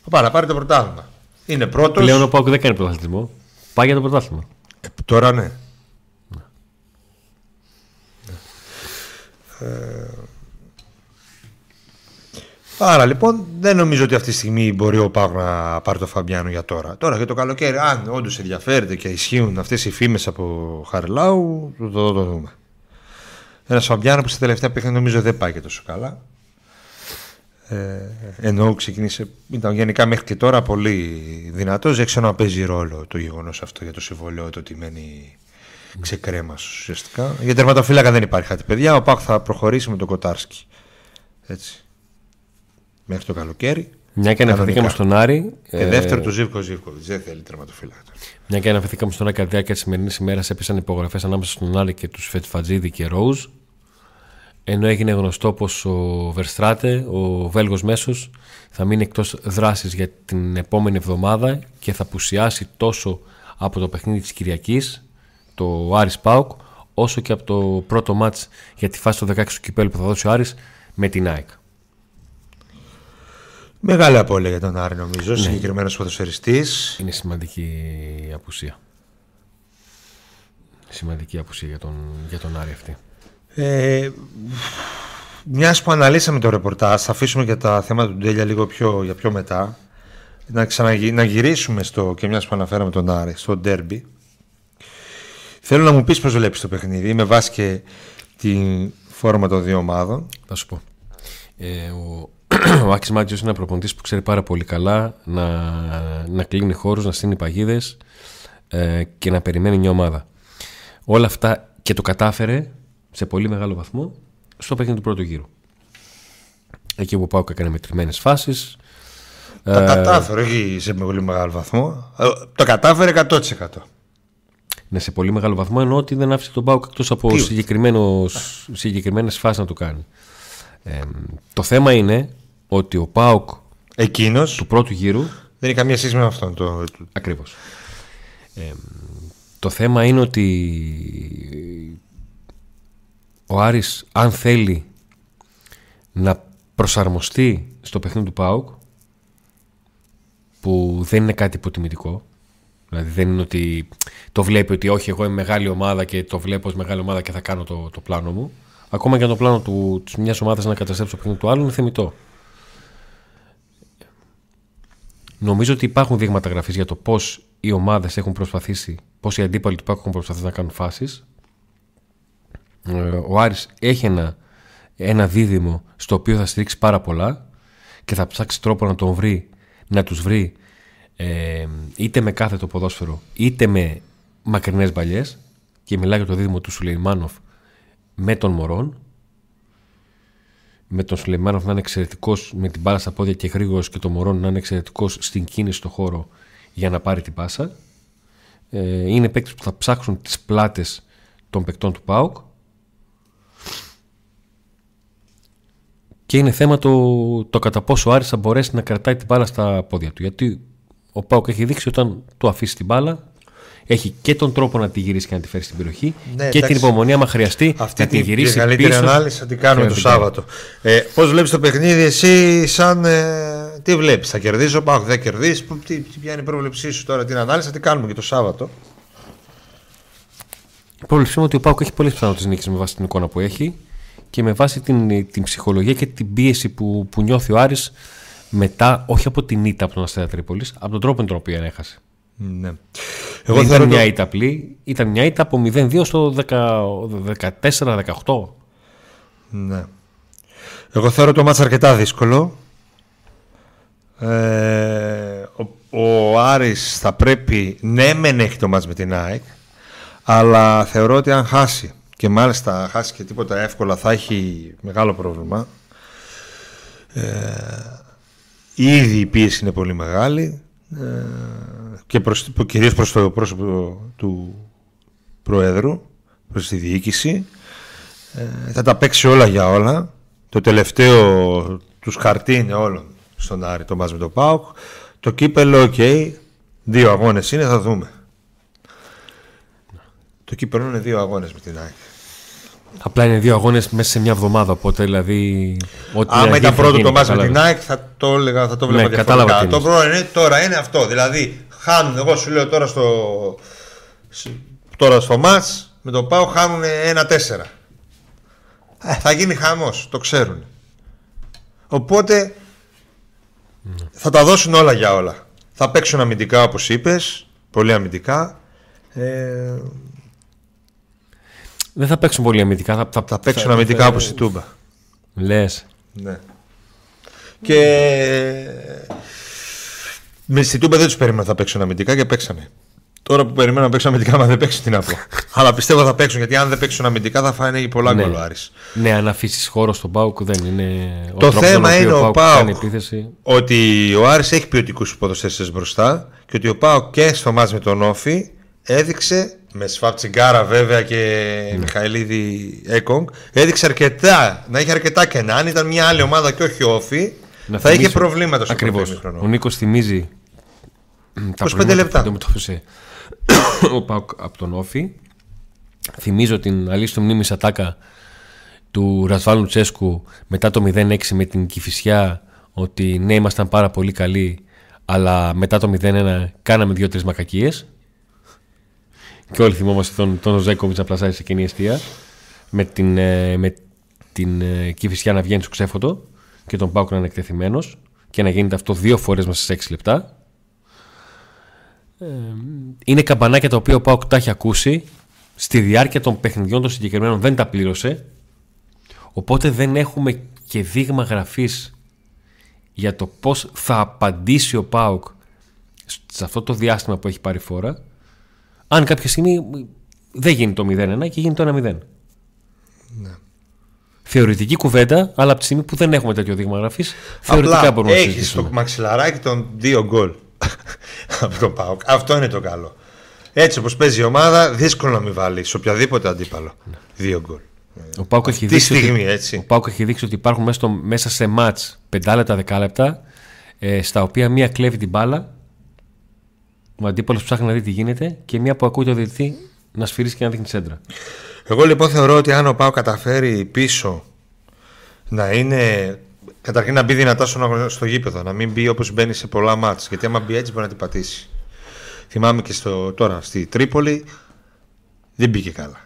Θα πάει να πάρει το πρωτάθλημα. Είναι πρώτος. Πλέον ο Πάουκ δεν κάνει πρωταθλητισμό. Πάει για το πρωτάθλημα. Ε, τώρα ναι. ναι. Ε, άρα λοιπόν δεν νομίζω ότι αυτή τη στιγμή μπορεί ο Πάουκ να πάρει το Φαμπιάνο για τώρα. Τώρα για το καλοκαίρι, αν όντως ενδιαφέρεται και ισχύουν αυτές οι φήμες από Χαριλάου, το, το, το, το δούμε. Ένας Φαμπιάνο που στα τελευταία παιχνίδια νομίζω δεν πάει και τόσο καλά. Ε, ενώ ξεκίνησε, ήταν γενικά μέχρι και τώρα πολύ δυνατός. Δεν ξέρω να παίζει ρόλο το γεγονός αυτό για το συμβολέο το ότι μένει ξεκρέμας ουσιαστικά. Για τερματοφύλακα δεν υπάρχει κάτι, παιδιά. Ο Πάκ θα προχωρήσει με τον Κοτάρσκι. Έτσι. Μέχρι το καλοκαίρι. Μια και αναφερθήκαμε στον Άρη. Και ε, δεύτερο του Ζήβκο Ζήβκοβιτ. Δεν θέλει τερματοφύλακα. Μια και αναφερθήκαμε στον Άρη κατά τη διάρκεια της σημερινής ημέρας έπεσαν υπογραφές ανάμεσα στον Άρη και τους Φετφατζίδη και Ρόουζ ενώ έγινε γνωστό πως ο Βερστράτε, ο Βέλγος μέσος, θα μείνει εκτός δράσης για την επόμενη εβδομάδα και θα πουσιάσει τόσο από το παιχνίδι της Κυριακής, το Άρης Πάουκ, όσο και από το πρώτο μάτς για τη φάση του 16 του κυπέλου που θα δώσει ο Άρης με την ΑΕΚ. Μεγάλη απώλεια για τον Άρη νομίζω, ναι. συγκεκριμένος ποδοσφαιριστής. Είναι σημαντική απουσία. Σημαντική απουσία για τον, για τον Άρη αυτή. Ε, μιας που αναλύσαμε το ρεπορτάζ, θα αφήσουμε και τα θέματα του Ντέλια λίγο πιο, για πιο μετά. Να, ξαναγυ, να γυρίσουμε στο, και μιας που αναφέραμε τον Άρη, στο ντέρμπι. Θέλω να μου πεις πώς βλέπεις το παιχνίδι, με βάση και τη φόρμα των δύο ομάδων. Θα σου πω. Ε, ο, ο Άκης Μάτζιος είναι ένα προπονητής που ξέρει πάρα πολύ καλά να, να κλείνει χώρους, να στείνει παγίδες ε, και να περιμένει μια ομάδα. Όλα αυτά και το κατάφερε σε πολύ μεγάλο βαθμό στο παιχνίδι του πρώτου γύρου. Εκεί που πάω και έκανε μετρημένες φάσεις. Τα ε, κατάφερε, όχι σε πολύ μεγάλο βαθμό. Ε, το κατάφερε 100%. Ναι, σε πολύ μεγάλο βαθμό ενώ ότι δεν άφησε τον Πάουκ εκτός από συγκεκριμένες φάσεις να το κάνει. Ε, το θέμα είναι ότι ο Πάουκ Εκείνος του πρώτου γύρου. Δεν έχει καμία σχέση με αυτόν. Το... Ακριβώς. Ε, το θέμα είναι ότι ο Άρης αν θέλει να προσαρμοστεί στο παιχνίδι του ΠΑΟΚ που δεν είναι κάτι υποτιμητικό δηλαδή δεν είναι ότι το βλέπει ότι όχι εγώ είμαι μεγάλη ομάδα και το βλέπω ως μεγάλη ομάδα και θα κάνω το, το πλάνο μου ακόμα και αν το πλάνο του, της μιας ομάδας να καταστρέψει το παιχνίδι του άλλου είναι θεμητό. Νομίζω ότι υπάρχουν δείγματα γραφής για το πώς οι ομάδες έχουν προσπαθήσει, πώς οι αντίπαλοι του ΠΑΟΚ έχουν προσπαθήσει να κάνουν φάσεις. ε, ο Άρης έχει ένα, ένα δίδυμο στο οποίο θα στηρίξει πάρα πολλά και θα ψάξει τρόπο να τον βρει, να τους βρει ε, είτε με κάθε το ποδόσφαιρο είτε με μακρινές μπαλιές. Και μιλάει για το δίδυμο του Σουλεϊμάνοφ με τον Μωρόν. Με τον Σουλεϊμάνοφ να είναι εξαιρετικός με την μπάλα στα πόδια και γρήγορος και τον Μωρόν να είναι εξαιρετικός στην κίνηση στο χώρο για να πάρει την πάσα. Ε, είναι παίκτες που θα ψάξουν τις πλάτες των παικτών του ΠΑΟΚ Και είναι θέμα το, το κατά πόσο ο Άρης θα μπορέσει να κρατάει την μπάλα στα πόδια του. Γιατί ο Πάουκ έχει δείξει όταν του αφήσει την μπάλα, έχει και τον τρόπο να τη γυρίσει και να τη φέρει στην περιοχή ναι, και την υπομονή, άμα χρειαστεί, Αυτή να τη γυρίσει. Την καλύτερη πίσω, ανάλυση θα την κάνουμε το Σάββατο. Ε, Πώς βλέπεις το παιχνίδι, εσύ, σαν. Ε, τι βλέπεις, θα κερδίσει ο Πάουκ, δεν κερδίσει. Τι, ποια είναι η πρόβλεψή σου τώρα, την ανάλυση θα την κάνουμε και το Σάββατο. Η πρόβλεψή είναι ότι ο Πάουκ έχει πολλές πιθανότητες νίκη με βάση την εικόνα που έχει και με βάση την, την ψυχολογία και την πίεση που, που νιώθει ο Άρης μετά, όχι από την ήττα από τον Αστέρα Τρίπολης, από τον τρόπο με τον οποίο έχασε. Ναι. Εγώ Δεν ήταν μια ήττα απλή, ήταν μια ήττα από 0-2 στο 14-18. Ναι. Εγώ θεωρώ το μάτς αρκετά δύσκολο. Ε, ο, ο Άρης θα πρέπει, ναι μεν έχει το μάτς με την ΑΕΚ, αλλά θεωρώ ότι αν χάσει και μάλιστα χάσει και τίποτα εύκολα θα έχει μεγάλο πρόβλημα. Ε, ήδη η πίεση είναι πολύ μεγάλη ε, και προς, κυρίως προς το πρόσωπο του Προέδρου, προς τη διοίκηση. Ε, θα τα παίξει όλα για όλα. Το τελευταίο τους χαρτί είναι όλων στον Άρη, το μας με το ΠΑΟΚ. Το κύπελο, OK, okay, δύο αγώνες είναι, θα δούμε. Το κύπελο είναι δύο αγώνες με την ΑΕΚ. Απλά είναι δύο αγώνες μέσα σε μια εβδομάδα. Οπότε δηλαδή. Ό,τι Άμα ήταν πρώτο το μάτς με την ΑΕΚ θα το, έλεγα, θα το βλέπα ναι, διαφορετικά. Το πρώτο είναι τώρα είναι αυτό. Δηλαδή χάνουν, εγώ σου λέω τώρα στο, τώρα στο μάτς με το ΠΑΟ χάνουν ένα 4 ε, θα γίνει χαμός, το ξέρουν. Οπότε θα τα δώσουν όλα για όλα. Θα παίξουν αμυντικά όπως είπες, πολύ αμυντικά. Ε, Δεν θα παίξουν πολύ αμυντικά. Θα, θα, θα παίξουν αμυντικά όπως η Τούμπα. Λες. Ναι. Και με στην Τούμπα δεν τους περίμενα θα παίξουν αμυντικά και παίξαμε. Τώρα που περιμένω να παίξουν αμυντικά, μα δεν παίξουν τι να πω. Αλλά πιστεύω θα παίξουν γιατί αν δεν παίξουν αμυντικά θα φάνε πολλά Ναι. γκολ ο Άρης. Ναι, αν αφήσεις χώρο στον Πάουκ δεν είναι. ο Το τρόπος θέμα με τον είναι οποίο ο ΠΑΟΚ κάνει ΠΑΟΚ επίθεση. ότι ο Άρης έχει ποιοτικούς ποδοσφαιριστές μπροστά και ότι ο Πάο και στο μάτς με τον Όφη έδειξε με Σφαπτσιγκάρα βέβαια και Ναι. Μιχαηλίδη Έκογκ έδειξε αρκετά, να είχε αρκετά κενά αν ήταν μια άλλη ομάδα και όχι ο Όφη Να θα είχε θυμίσω- προβλήματα στο Ακριβώς. πρώτο ημίχρονο. Ο Νίκος θυμίζει. τα 25 προβλήματα λεπτά. που αντιμετώπισε ο Πάουκ από τον Όφη. Θυμίζω την αλήθεια μνήμης ατάκα του Ρασβάλου Λουτσέσκου μετά το 0-6 με την Κηφισιά ότι ναι ήμασταν πάρα πολύ καλοί αλλά μετά το 0-1 κάναμε δύο-τρεις μακακίες και όλοι θυμόμαστε τον, τον Ζέκοβιτς να πλασάρει σε κοινή αιστεία με την, ε, με την ε, Κηφισιά να βγαίνει στο ξέφωτο και τον Πάουκ να είναι εκτεθειμένος και να γίνεται αυτό δύο φορές μέσα σε 6 λεπτά είναι καμπανάκια τα οποία ο Πάοκ τα έχει ακούσει. Στη διάρκεια των παιχνιδιών των συγκεκριμένων δεν τα πλήρωσε. Οπότε δεν έχουμε και δείγμα γραφής για το πώς θα απαντήσει ο Πάοκ σε αυτό το διάστημα που έχει πάρει φόρα. Αν κάποια στιγμή δεν γίνει το 0-1 και γίνει το 1-0. Θεωρητική κουβέντα, αλλά από τη στιγμή που δεν έχουμε τέτοιο δείγμα γραφής, θεωρητικά Απλά μπορούμε να έχεις συζητήσουμε. στο μαξιλαράκι των δύο γκολ από τον Πάοκ. Αυτό είναι το καλό. Έτσι όπως παίζει η ομάδα, δύσκολο να μην βάλεις σε οποιαδήποτε αντίπαλο. Δύο γκολ. Ο Πάουκ έχει, Τη δείξει στιγμή, ότι, έτσι. ο Πάουκ έχει δείξει ότι υπάρχουν μέσα, στο, μέσα σε μάτς 5 λεπτά, 10 λεπτά ε, στα οποία μία κλέβει την μπάλα ο αντίπαλος ψάχνει να δει τι γίνεται και μία που ακούει το διαιτητή να σφυρίσει και να δείχνει σέντρα. Εγώ λοιπόν θεωρώ ότι αν ο Πάο καταφέρει πίσω να είναι. Καταρχήν να μπει δυνατά στον αγώνα- στο γήπεδο, να μην μπει όπως μπαίνει σε πολλά μάτς Γιατί άμα μπει έτσι μπορεί να την πατήσει. Θυμάμαι και στο, τώρα στη Τρίπολη δεν μπήκε καλά.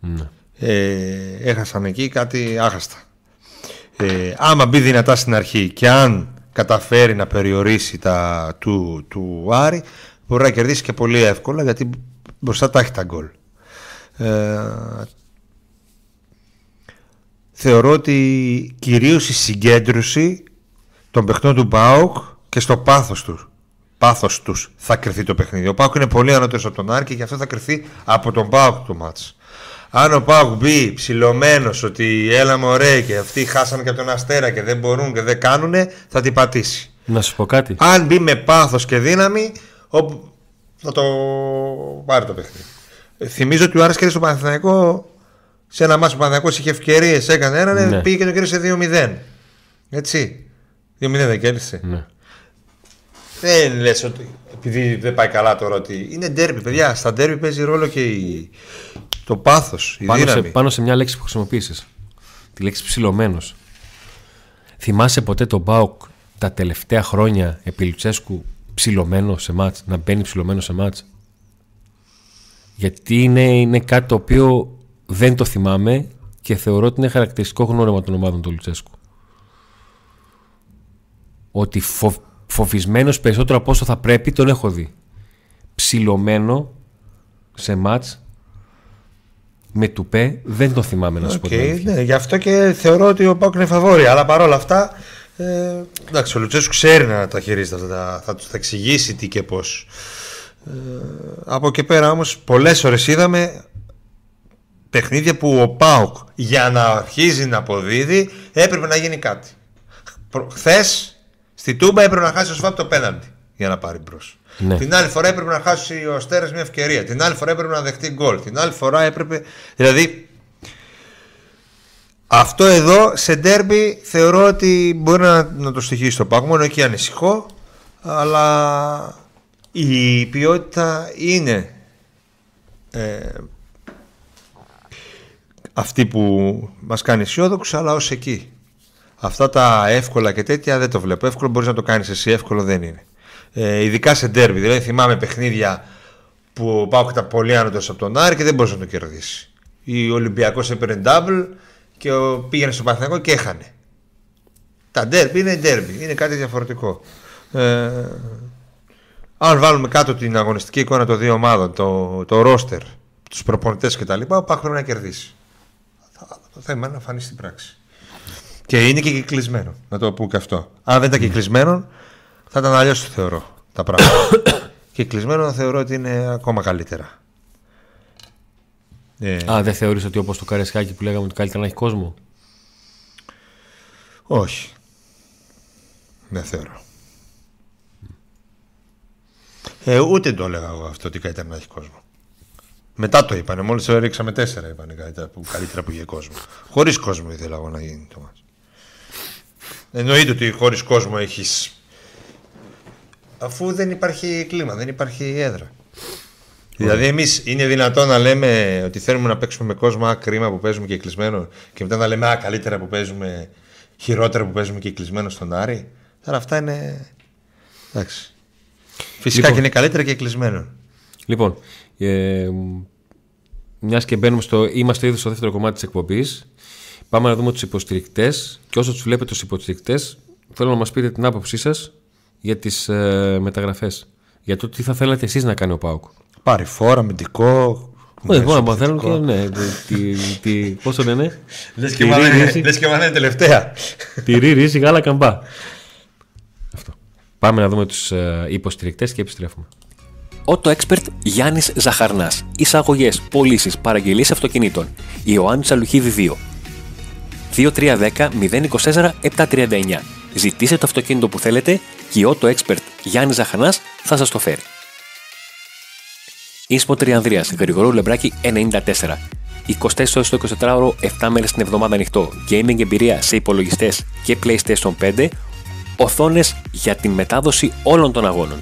Ναι. Ε, έχασαν εκεί κάτι άχαστα. Ε, άμα μπει δυνατά στην αρχή και αν καταφέρει να περιορίσει τα του, του Άρη μπορεί να κερδίσει και πολύ εύκολα γιατί μπροστά τα έχει τα γκολ. Ε, θεωρώ ότι κυρίως η συγκέντρωση των παιχνών του ΠΑΟΚ και στο πάθος τους πάθος τους θα κρυθεί το παιχνίδι. Ο ΠΑΟΚ είναι πολύ ανώτερος από τον Άρη και γι' αυτό θα κρυθεί από τον ΠΑΟΚ το μάτς. Αν ο ΠΑΟΚ μπει ψηλωμένος ότι έλα μωρέ και αυτοί χάσανε και από τον Αστέρα και δεν μπορούν και δεν κάνουνε θα την πατήσει. Να σου πω κάτι. Αν μπει με πάθος και δύναμη όπου θα το πάρει το παιχνίδι. Ε, Θυμίζω ότι ο Άρης κέρδισε τον Παναθηναϊκό σε ένα μάτσο που ο Παναθηναϊκός είχε ευκαιρίες, έκανε έναν, Ναι. πήγε και το κέρδισε 2-0. Έτσι. 2-0 δεν κέρδισε. Ναι. Δεν λες ότι επειδή δεν πάει καλά τώρα ότι είναι ντέρμπι, παιδιά. Στα ντέρμπι παίζει ρόλο και η... το πάθος, η Πάνω σε, δύναμη. πάνω σε μια λέξη που χρησιμοποίησες. Τη λέξη ψηλωμένος. Θυμάσαι ποτέ τον Μπάουκ τα τελευταία χρόνια επί Λουτσέσκου ψηλωμένο σε μάτς, να μπαίνει ψηλωμένο σε μάτς. Γιατί είναι, είναι κάτι το οποίο δεν το θυμάμαι και θεωρώ ότι είναι χαρακτηριστικό γνώρισμα των ομάδων του Λουτσέσκου. Ότι φο, φοβισμένος περισσότερο από όσο θα πρέπει τον έχω δει. Ψηλωμένο σε ματς με τουπέ δεν το θυμάμαι να σου πω Οκ, την αλήθεια. ναι, γι' αυτό και θεωρώ ότι ο ΠΑΟΚ είναι φαβορί. Αλλά παρόλα αυτά, ε, εντάξει, ο Λουτσέσκου ξέρει να τα χειρίζεται αυτά. τα- Θα του τα εξηγήσει τι και πώς. Ε, από εκεί πέρα όμως, πολλές ώρες είδαμε παιχνίδια που ο Πάουκ για να αρχίζει να αποδίδει έπρεπε να γίνει κάτι. Χθες στη Τούμπα έπρεπε να χάσει ο Σβάπ το πέναντι για να πάρει μπρος. Ναι. Την άλλη φορά έπρεπε να χάσει ο Αστέρας μια ευκαιρία. Την άλλη φορά έπρεπε να δεχτεί γκολ. Την άλλη φορά έπρεπε. Δηλαδή αυτό εδώ σε ντέρμπι θεωρώ ότι μπορεί να, να το στοιχήσει το Πάουκ. Μόνο εκεί ανησυχώ. Αλλά η ποιότητα είναι ε, αυτή που μας κάνει αισιόδοξου αλλά ως εκεί. Αυτά τα εύκολα και τέτοια δεν το βλέπω. Εύκολο μπορείς να το κάνεις εσύ, εύκολο δεν είναι. Ε, ειδικά σε ντέρμπι. Δηλαδή θυμάμαι παιχνίδια που ο Πάουκ ήταν πολύ άνετος από τον Άρη και δεν μπορούσε να το κερδίσει. Ο Ολυμπιακός έπαιρνε double και ο, πήγαινε στο Παθηνακό και έχανε. Τα ντέρμπι είναι ντέρμπι, είναι κάτι διαφορετικό. Ε, αν βάλουμε κάτω την αγωνιστική εικόνα των δύο ομάδων, το, το ρόστερ, τους προπονητές κτλ., ο Πάκ πρέπει να κερδίσει. Το θέμα είναι να φανεί στην πράξη. Και είναι και κυκλισμένο, να το πω και αυτό. Αν δεν ήταν κυκλισμένο, θα ήταν αλλιώς το θεωρώ τα πράγματα. κυκλισμένο θεωρώ ότι είναι ακόμα καλύτερα. Ε, Α, δεν θεωρείς ότι όπως το Καρεσκάκι που λέγαμε ότι καλύτερα να έχει κόσμο; Όχι. Δεν θεωρώ. Ε, ούτε το έλεγα εγώ αυτό ότι καλύτερα να έχει κόσμο. Μετά το είπανε, μόλις το ρίξαμε τέσσερα είπανε καλύτερα που, καλύτερα που είχε κόσμο. Χωρίς κόσμο ήθελα εγώ να γίνει το μα. Εννοείται ότι χωρίς κόσμο έχει. Αφού δεν υπάρχει κλίμα, δεν υπάρχει έδρα. Δηλαδή, εμείς είναι δυνατόν να λέμε ότι θέλουμε να παίξουμε με κόσμο, α, κρίμα που παίζουμε και κλεισμένο, και μετά να λέμε, α, καλύτερα που παίζουμε, χειρότερα που παίζουμε και κλεισμένο στον Άρη. Τώρα αυτά είναι. Εντάξει. Φυσικά λοιπόν, και είναι καλύτερα και κλεισμένο. Λοιπόν, ε, μιας και μπαίνουμε στο. Είμαστε ήδη στο δεύτερο κομμάτι της εκπομπής. Πάμε να δούμε τους υποστηρικτές. Και όσο τους βλέπετε τους υποστηρικτές, θέλω να μας πείτε την άποψή σας για τις ε, μεταγραφές. Για το τι θα θέλατε εσείς να κάνει ο Πάουκ. Πάρει φόρα, αμυντικό. Όχι, μόνο να θέλουν και ναι. Τι, τι, πόσο λένε; Λες και μα είναι τελευταία. Τυρί, ρύζι, γάλα, καμπά. Αυτό. Πάμε να δούμε τους ε, υποστηρικτές και επιστρέφουμε. Auto Expert Γιάννης Ζαχαρνάς. Εισαγωγές, πωλήσεις, παραγγελίες αυτοκινήτων. Ιωάννης Αλουχίδη 2. 2310 024 739. Ζητήστε το αυτοκίνητο που θέλετε και η Auto Expert Γιάννης Ζαχαρνάς θα σας το φέρει. Ίσπο Τριανδρίας, Γρηγορού Λεμπράκη 94. 24 ώρες το 24ωρο, 7 μέρες την εβδομάδα ανοιχτό. Gaming εμπειρία σε υπολογιστές και PlayStation 5. Οθόνες για την μετάδοση όλων των αγώνων.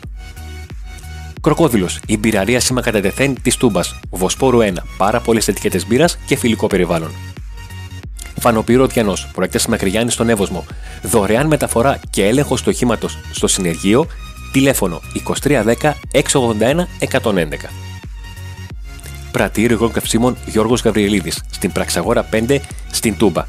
Κροκόδηλος, η μπειραρία σήμα κατά τεθέν της Τούμπας. Βοσπόρου 1, πάρα πολλές ετικέτες μπύρας και φιλικό περιβάλλον. Φανοπύρο Διανό, προέκτε Μακριγιάννης στον Εύωσμο. Δωρεάν μεταφορά και έλεγχο του οχήματος στο συνεργείο. Τηλέφωνο 2310 681 111. Πρατήριο Υγρών Καυσίμων Γιώργος Γαβριελίδης, στην Πραξαγόρα 5, στην Τούμπα.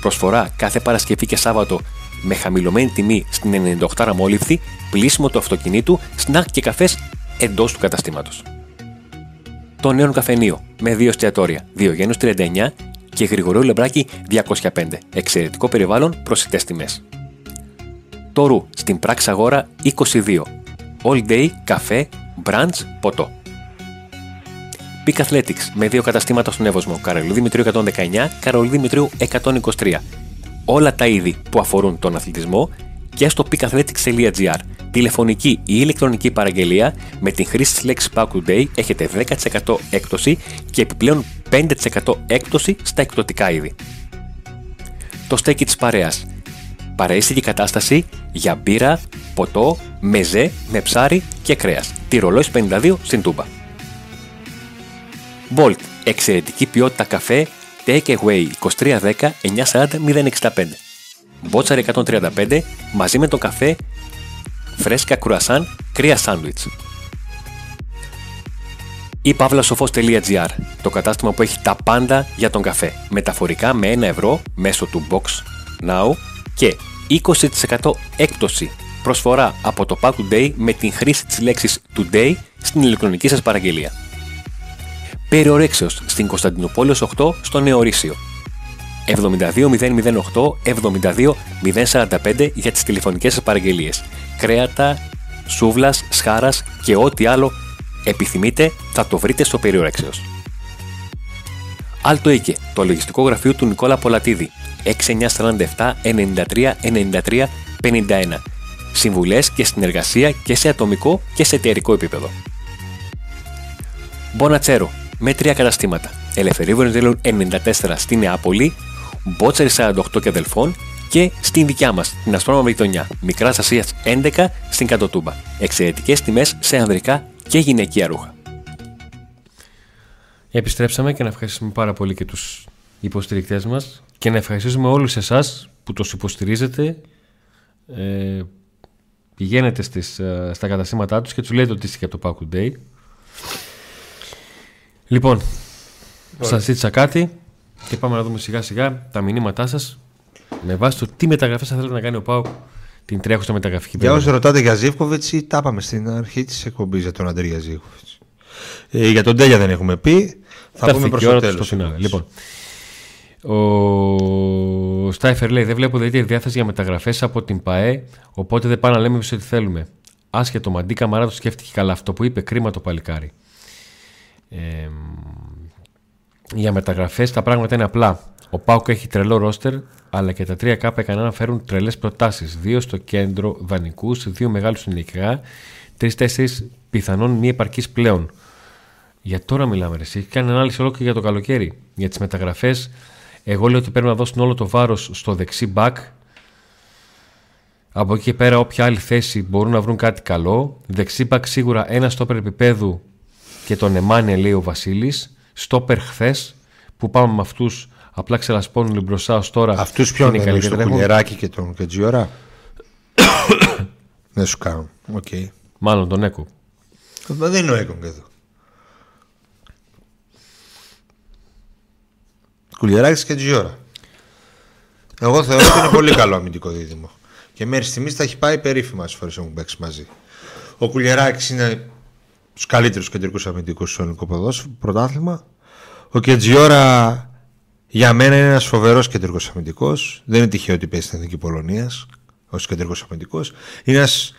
Προσφορά κάθε Παρασκευή και Σάββατο με χαμηλωμένη τιμή στην 98 μόλιβδη, πλήσιμο του αυτοκινήτου, σνακ και καφές εντός του καταστήματος. Το νέο καφενείο με δύο εστιατόρια, Διογένου 39 και Γρηγορίου Λεμπράκη 205. Εξαιρετικό περιβάλλον, προσιτέ τιμές. Το Ρου στην πράξη αγορά 22. All day, καφέ, brunch, ποτό. Peak Athletics με δύο καταστήματα στον Εύωσμο, Καρολίου Δημητρίου 119, Καρολίου Δημητρίου 123 όλα τα είδη που αφορούν τον αθλητισμό και στο peakathletics.gr. Τηλεφωνική ή ηλεκτρονική παραγγελία με την χρήση της λέξης Pack Today έχετε 10% έκπτωση και επιπλέον 5% έκπτωση στα εκπτωτικά είδη. Το στέκι της παρέας. Παραίστηκε κατάσταση για μπύρα, ποτό, μεζέ, με ψάρι και κρέας. Τυρολόις 52 στην Τούμπα. Bolt. Εξαιρετική ποιότητα καφέ Take Away 2310 940 065. Μπότσαρ 135 μαζί με το καφέ φρέσκα κουρασάν κρύα σάντουιτς. Ή pavlasofos.gr, το κατάστημα που έχει τα πάντα για τον καφέ, μεταφορικά με 1 ευρώ μέσω του Box Now και 20% έκπτωση προσφορά από το Pack Today με την χρήση της λέξης Today στην ηλεκτρονική σας παραγγελία. Περιορέξεως στην Κωνσταντινούπολης 8 στο Νεορίσιο. 72005 για τις τηλεφωνικές σας παραγγελίες. Κρέατα, σούβλας, σχάρας και ό,τι άλλο επιθυμείτε θα το βρείτε στο Περιορέξεως. Άλτο Οίκε, το λογιστικό γραφείο του Νικόλα Πολατίδη. 6947 93 93 51. Συμβουλές και συνεργασία και σε ατομικό και σε εταιρικό επίπεδο. Μπονατσέρο, με τρία καταστήματα. Ελευθερίου Βενιζέλου 94 στη Νεάπολη, Μπότσερη 48 και αδελφών και στην δικιά μας, την Αστρόνομη Γειτονιά, Μικρά Ασία 11 στην Κατοτούμπα. Εξαιρετικές τιμές σε ανδρικά και γυναικεία ρούχα. Επιστρέψαμε και να ευχαριστούμε πάρα πολύ και τους υποστηρικτές μας και να ευχαριστήσουμε όλους εσάς που τους υποστηρίζετε. Ε, πηγαίνετε στις, ε, στα καταστήματά τους και τους λέτε ότι είστε και από το Pack Day Λοιπόν, σας ζήτησα κάτι. Και πάμε να δούμε σιγά σιγά τα μηνύματά σας με βάση το τι μεταγραφές θα θέλετε να κάνει ο Πάουκ την τρέχουσα μεταγραφική Για περίοδο. όσοι ρωτάτε για Ζήφκοβιτς, τα είπαμε στην αρχή της εκπομπής για τον Αντρία Ζήφκοβιτς. Ε, για τον Τέλια δεν έχουμε πει. Θα Θα πούμε έρθει προς και η το ώρα του τέλος. στο φινάλε. Λοιπόν, ο Στάιφερ λέει: Δεν βλέπω ιδιαίτερη διάθεση για μεταγραφές από την ΠαΕ, οπότε δεν πάμε να λέμε εμείς ό,τι θέλουμε. Άσχετο, Μαντί Καμαρά το σκέφτηκε καλά αυτό που είπε. Κρίμα το παλικάρι. Ε, για μεταγραφές τα πράγματα είναι απλά. Ο Πάουκ έχει τρελό ρόστερ, αλλά και τα τρία κάπα ικανά να φέρουν τρελές προτάσεις. Δύο στο κέντρο δανεικού, δύο μεγάλους συνολικά, τρει-τέσσερι πιθανόν μη επαρκή πλέον. Για τώρα μιλάμε, ρε. εσύ. Έχει κάνει ανάλυση ολόκληρη για το καλοκαίρι. Για τις μεταγραφές, εγώ λέω ότι πρέπει να δώσουν όλο το βάρος στο δεξί back. Από εκεί και πέρα, όποια άλλη θέση μπορούν να βρουν κάτι καλό. Δεξί back σίγουρα ένα στόπερ επίπεδου και τον Εμάνια, λέει ο Βασίλης. Στόπερ χθες που πάμε με αυτούς απλά ξελασπώνουν μπροστά ως τώρα. Αυτούς ποιον είναι είναι, καλύτεροι το έχουν. κουλιεράκι και τον Κετζιόρα. δεν σου κάνω. Οκ. Μάλλον τον Έκο. Μα Δεν είναι ο Έκον και εδώ. Κουλιεράκης και Τζιόρα. Εγώ θεωρώ ότι είναι πολύ καλό αμυντικό δίδυμο. Και μέχρι στιγμής τα έχει πάει περίφημα as φορές έχουν παίξει μαζί. Ο Κουλιεράκη είναι του καλύτερους κεντρικούς αμυντικούς στο ελληνικό ποδόσφαιρο, πρωτάθλημα. Ο Κετζιόρα για μένα είναι ένας φοβερός κεντρικός αμυντικός. Δεν είναι τυχαίο ότι παίζει στην Εθνική Πολωνίας ως κεντρικός αμυντικός. Είναι ένας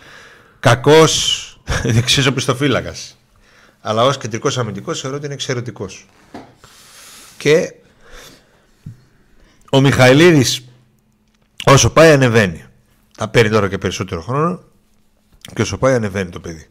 κακός δεξιός οπισθοφύλακας. Αλλά ως κεντρικός αμυντικός θεωρώ ότι είναι εξαιρετικός. Και ο Μιχαηλίδης όσο πάει ανεβαίνει. Θα παίρνει τώρα και περισσότερο χρόνο και όσο πάει ανεβαίνει το παιδί.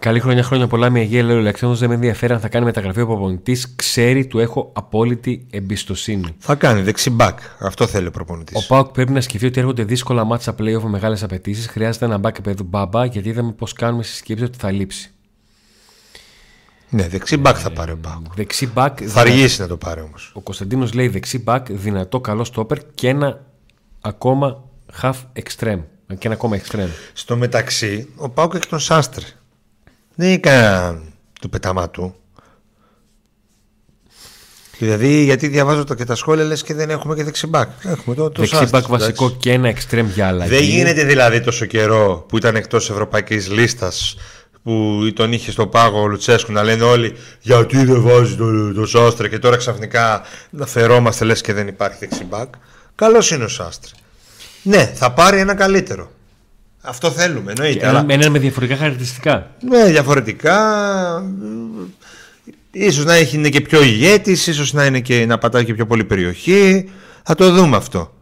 Καλή χρονιά, χρόνια πολλά. Με υγεία, λέει ο Αλεξάνδρος. Δεν με ενδιαφέρει αν θα κάνει μεταγραφή ο προπονητής. Ξέρει, του έχω απόλυτη εμπιστοσύνη. Θα κάνει δεξί μπακ. Αυτό θέλει ο προπονητής. Ο ΠΑΟΚ πρέπει να σκεφτεί ότι έρχονται δύσκολα μάτσα playoff με μεγάλες απαιτήσεις. Χρειάζεται ένα μπακ επίπεδου Μπάμπα γιατί είδαμε πώς κάνουμε στη σκέψη ότι θα λείψει. Ναι, δεξί μπακ θα πάρει ο ΠΑΟΚ. Δεξί μπακ. Θα αργήσει να το πάρει όμως. Ο Κωνσταντίνος λέει δεξί μπακ, δυνατό καλό στόπερ και ένα ακόμα half extreme. Και ένα ακόμα extreme. Στο μεταξύ, ο Πάουκ έχει τον Σάστρε. Δεν είναι κανένα του πεταμά του. Δηλαδή, γιατί διαβάζω το και τα σχόλια λες και δεν έχουμε και δεξιμπάκ. Έχουμε το, το Δεξί Σάστρε, μπακ βασικό εντάξει. και ένα extreme για αλλαγή. Δεν γίνεται δηλαδή τόσο καιρό που ήταν εκτός ευρωπαϊκής λίστας που τον είχε στο πάγο ο Λουτσέσκου να λένε όλοι γιατί δεν βάζει το, το Σάστρε και τώρα ξαφνικά να φερόμαστε λες και δεν υπάρχει δεξιμπάκ. Καλός είναι ο Σάστρε. Ναι, θα πάρει ένα καλύτερο. Αυτό θέλουμε, εννοείται. Και αλλά- ένα, ένα με διαφορετικά χαρακτηριστικά. ναι, διαφορετικά. Ίσως να έχει, είναι και πιο ηγέτης, ίσως να, είναι και, να πατάει και πιο πολύ περιοχή. Θα το δούμε αυτό.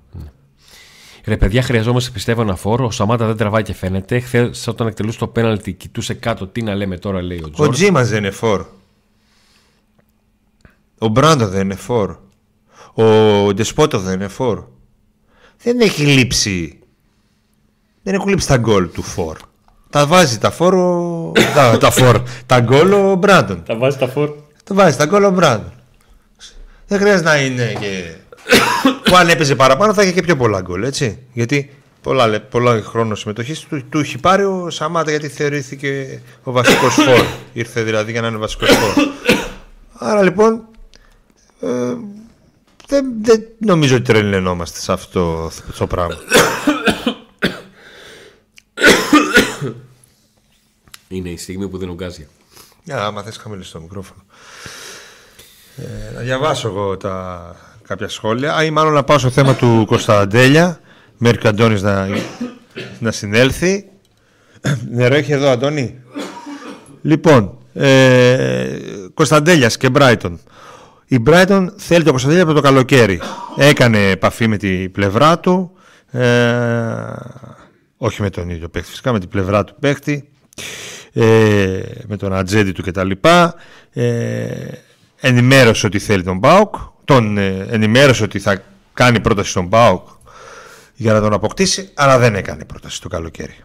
Ρε παιδιά, χρειαζόμαστε πιστεύω ένα φόρο. Ο Σαμάτα δεν τραβάει και φαίνεται. Χθες, όταν εκτελούσε το πέναλτι, κοιτούσε κάτω τι να λέμε τώρα, λέει ο Ο Τζόρτ. Τζίμας δεν είναι φόρ. Ο Μπράντο δεν είναι φόρ. Ο Ντεσπότο δεν είναι φόρ. Δεν έχει λείψει. Δεν έχουν λείψει τα γκολ του φόρ. Τα βάζει τα φόρ ο... τα, τα φόρ. Τα γκολ ο Μπράντον. Τα βάζει τα φόρ. Το βάζει τα γκολ ο Μπράντον. Δεν χρειάζεται να είναι και. που αν έπαιζε παραπάνω θα είχε και πιο πολλά γκολ, έτσι. Γιατί πολλά, λε- πολλά χρόνος συμμετοχής του, του έχει πάρει ο Σαμάτα γιατί θεωρήθηκε ο βασικός φόρ. Ήρθε δηλαδή για να είναι βασικός φόρ. Άρα λοιπόν. Ε, δεν, δεν νομίζω ότι τρελαινόμαστε σε αυτό το πράγμα. Είναι η στιγμή που δεν ογκάζει. Για άμα θες χαμηλώσει το μικρόφωνο. Ε, να διαβάσω εγώ τα κάποια σχόλια. Α, ή μάλλον να πάω στο θέμα του Κωνσταντέλια. Μέχρι και ο Αντώνης να, να συνέλθει. Νερό έχει εδώ, Αντώνη; Λοιπόν, ε, Κωνσταντέλιας και Μπράιτον. Η Μπράιτον θέλει το Κωνσταντέλια από το καλοκαίρι. Έκανε επαφή με την πλευρά του. Ε, όχι με τον ίδιο παίκτη, φυσικά με την πλευρά του παίκτη. Ε, με τον ατζέντη του κτλ. Ε, ενημέρωσε ότι θέλει τον Μπάουκ. Τον ε, ενημέρωσε ότι θα κάνει πρόταση στον Μπάουκ για να τον αποκτήσει, αλλά δεν έκανε πρόταση το καλοκαίρι.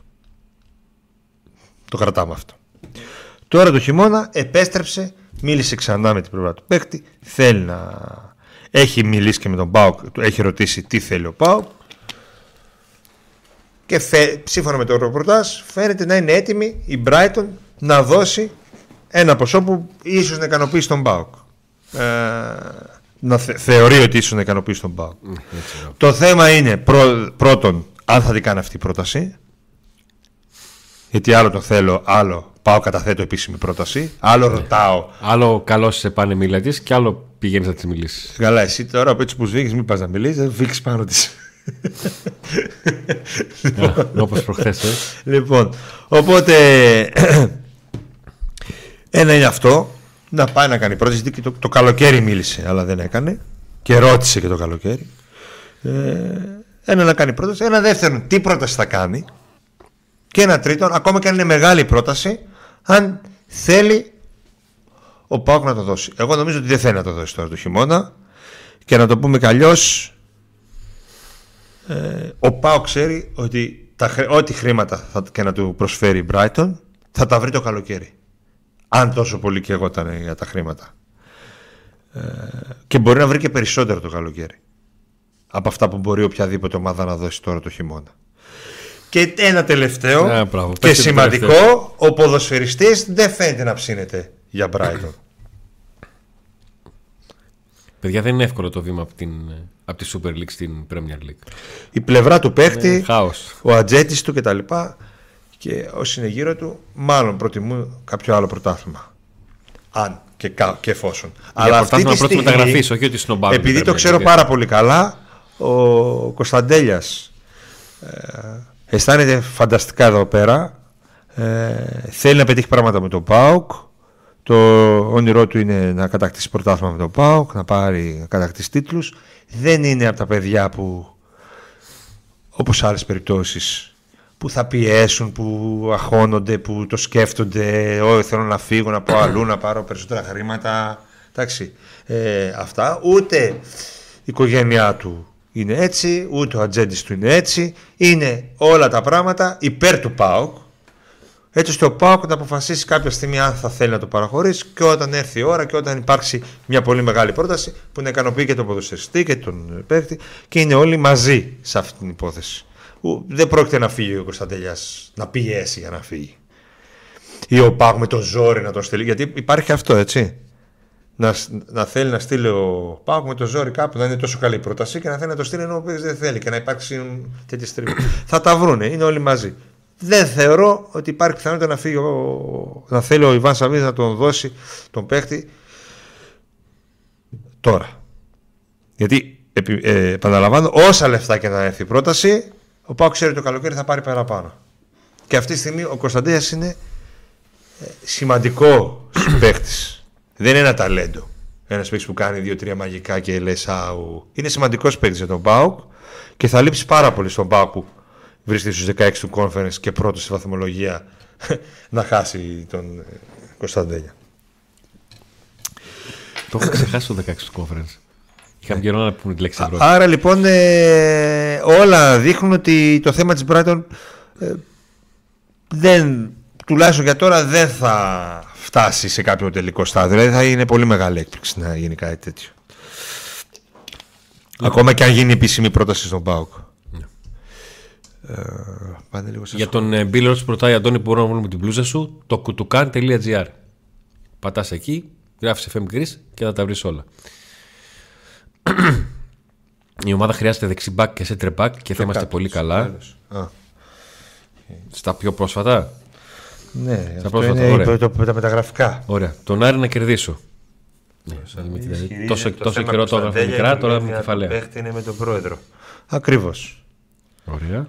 Το κρατάμε αυτό. Τώρα το χειμώνα επέστρεψε, μίλησε ξανά με την πλευρά του παίκτη. Θέλει να. Έχει μιλήσει και με τον Πάουκ, του έχει ρωτήσει τι θέλει ο Πάουκ. Και φε... σύμφωνα με το ρεπορτάζ, φαίνεται να είναι έτοιμη η Brighton να δώσει ένα ποσό που ίσως να ικανοποιήσει τον Πάουκ. Ε, να θε, θεωρεί ότι ίσως να ικανοποιήσει τον Πάο. το θέμα είναι πρώτον, αν θα την κάνει αυτή η πρόταση. Γιατί άλλο το θέλω, άλλο πάω καταθέτω επίσημη πρόταση. Άλλο ναι. ρωτάω. Άλλο καλό σε πάνε μίλα της και άλλο πηγαίνεις να της μιλήσεις. Καλά, εσύ τώρα από έτσι που σβήγει, μην πας να μιλήσεις, δεν βήξει πάνω της. Όπως προχθές. Ε. Λοιπόν, οπότε. Ένα είναι αυτό. Να πάει να κάνει πρόταση. Το, το καλοκαίρι μίλησε, αλλά δεν έκανε. Και ρώτησε και το καλοκαίρι. Ε, ένα να κάνει πρόταση. Ένα δεύτερο, τι πρόταση θα κάνει. Και ένα τρίτο, ακόμα και αν είναι μεγάλη πρόταση, αν θέλει ο Πάοκ να το δώσει. Εγώ νομίζω ότι δεν θέλει να το δώσει τώρα το χειμώνα. Και να το πούμε κι αλλιώς, ε, ο Πάοκ ξέρει ότι τα, ό,τι χρήματα θα, και να του προσφέρει η Brighton θα τα βρει το καλοκαίρι. Αν τόσο πολύ και εγώ ήταν για τα χρήματα. Ε, και μπορεί να βρει και περισσότερο το καλοκαίρι. Από αυτά που μπορεί οποιαδήποτε ομάδα να δώσει τώρα το χειμώνα. Και ένα τελευταίο yeah, ε, και σημαντικό, ο ποδοσφαιριστής δεν φαίνεται να ψήνεται για Brighton. Παιδιά δεν είναι εύκολο το βήμα από, την, από τη Super League στην Premier League. Η πλευρά του παίχτη, ο ατζέτης του κτλ. Και όσοι είναι γύρω του, μάλλον προτιμούν κάποιο άλλο πρωτάθλημα. Αν και, κα, και εφόσον. Για Αλλά αυτή τη στιγμή, μεταγραφής, όχι ότι σνομπάρουν. Επειδή το ξέρω πάρα πολύ καλά, ο Κωνσταντέλιας ε, αισθάνεται φανταστικά εδώ πέρα. Ε, θέλει να πετύχει πράγματα με τον Πάουκ. Το όνειρό του είναι να κατακτήσει πρωτάθλημα με τον ΠΑΟΚ, να πάρει να κατακτήσει τίτλους. Δεν είναι από τα παιδιά που, όπως άλλες περιπτώσεις, που θα πιέσουν, που αχώνονται, που το σκέφτονται, όχι θέλω να φύγω, να πάω αλλού, να πάρω περισσότερα χρήματα. Εντάξει, ε, αυτά. Ούτε η οικογένειά του είναι έτσι, ούτε ο ατζέντης του είναι έτσι. Είναι όλα τα πράγματα υπέρ του ΠΑΟΚ, έτσι ώστε ο Πάοκ να αποφασίσει κάποια στιγμή αν θα θέλει να το παραχωρήσει και όταν έρθει η ώρα και όταν υπάρξει μια πολύ μεγάλη πρόταση που να ικανοποιεί και τον ποδοσφαιριστή και τον παίκτη και είναι όλοι μαζί σε αυτή την υπόθεση. Δεν πρόκειται να φύγει ο Κωνσταντέλια να πιέσει για να φύγει. Ή ο Πάοκ με το ζόρι να το στείλει. Γιατί υπάρχει αυτό έτσι. Να, να θέλει να στείλει ο Πάοκ με το ζόρι κάπου να είναι τόσο καλή πρόταση και να θέλει να το στείλει ενώ ο δεν θέλει και να υπάρξει τέτοιε τριβέ. θα τα βρούνε, είναι όλοι μαζί δεν θεωρώ ότι υπάρχει πιθανότητα να, φύγει ο, να θέλει ο Ιβάν Σαββίδη να τον δώσει τον παίχτη τώρα. Γιατί ε, επαναλαμβάνω, όσα λεφτά και να έρθει η πρόταση, ο Πάο ξέρει το καλοκαίρι θα πάρει παραπάνω. Και αυτή τη στιγμή ο Κωνσταντέα είναι ε, σημαντικό παίχτη. Δεν είναι ένα ταλέντο. Ένας παίχτη που κάνει δύο-τρία μαγικά και λες, Είναι σημαντικός παίχτη για τον Πάουκ και θα λείψει πάρα πολύ στον Πάουκ που βρίσκεται στους 16 του conference και πρώτος στη βαθμολογία να χάσει τον ε, Κωνσταντέλια. Το έχω ξεχάσει το 16 του conference. Είχαμε καιρό να πούμε τη λέξη Ευρώπη. Άρα λοιπόν ε, όλα δείχνουν ότι το θέμα της Brighton ε, δεν, τουλάχιστον για τώρα δεν θα φτάσει σε κάποιο τελικό στάδιο. Δηλαδή θα είναι πολύ μεγάλη έκπληξη να γίνει κάτι τέτοιο. Ακόμα και αν γίνει επίσημη πρόταση στον ΠΑΟΚ. Ε, Για τον ε, Μπίλερ που ρωτάει Αντώνη που μπορούμε να βρούμε την πλούζα σου, το κουτουκάν.gr. Πατάς εκεί, γράφεις FM Greece και θα τα βρεις όλα. Η ομάδα χρειάζεται δεξί μπακ και σέντερ μπακ και θα είμαστε πολύ καλά. Στα πιο πρόσφατα. Ναι, Στα πρόσφατα, είναι ωραία. Το, τα μεταγραφικά. Ωραία. Τον Άρη να κερδίσω. Ναι, τόσο, τόσο καιρό το έγραφε μικρά, τώρα με κεφαλαία. είναι με τον πρόεδρο. Ακριβώς. Ωραία.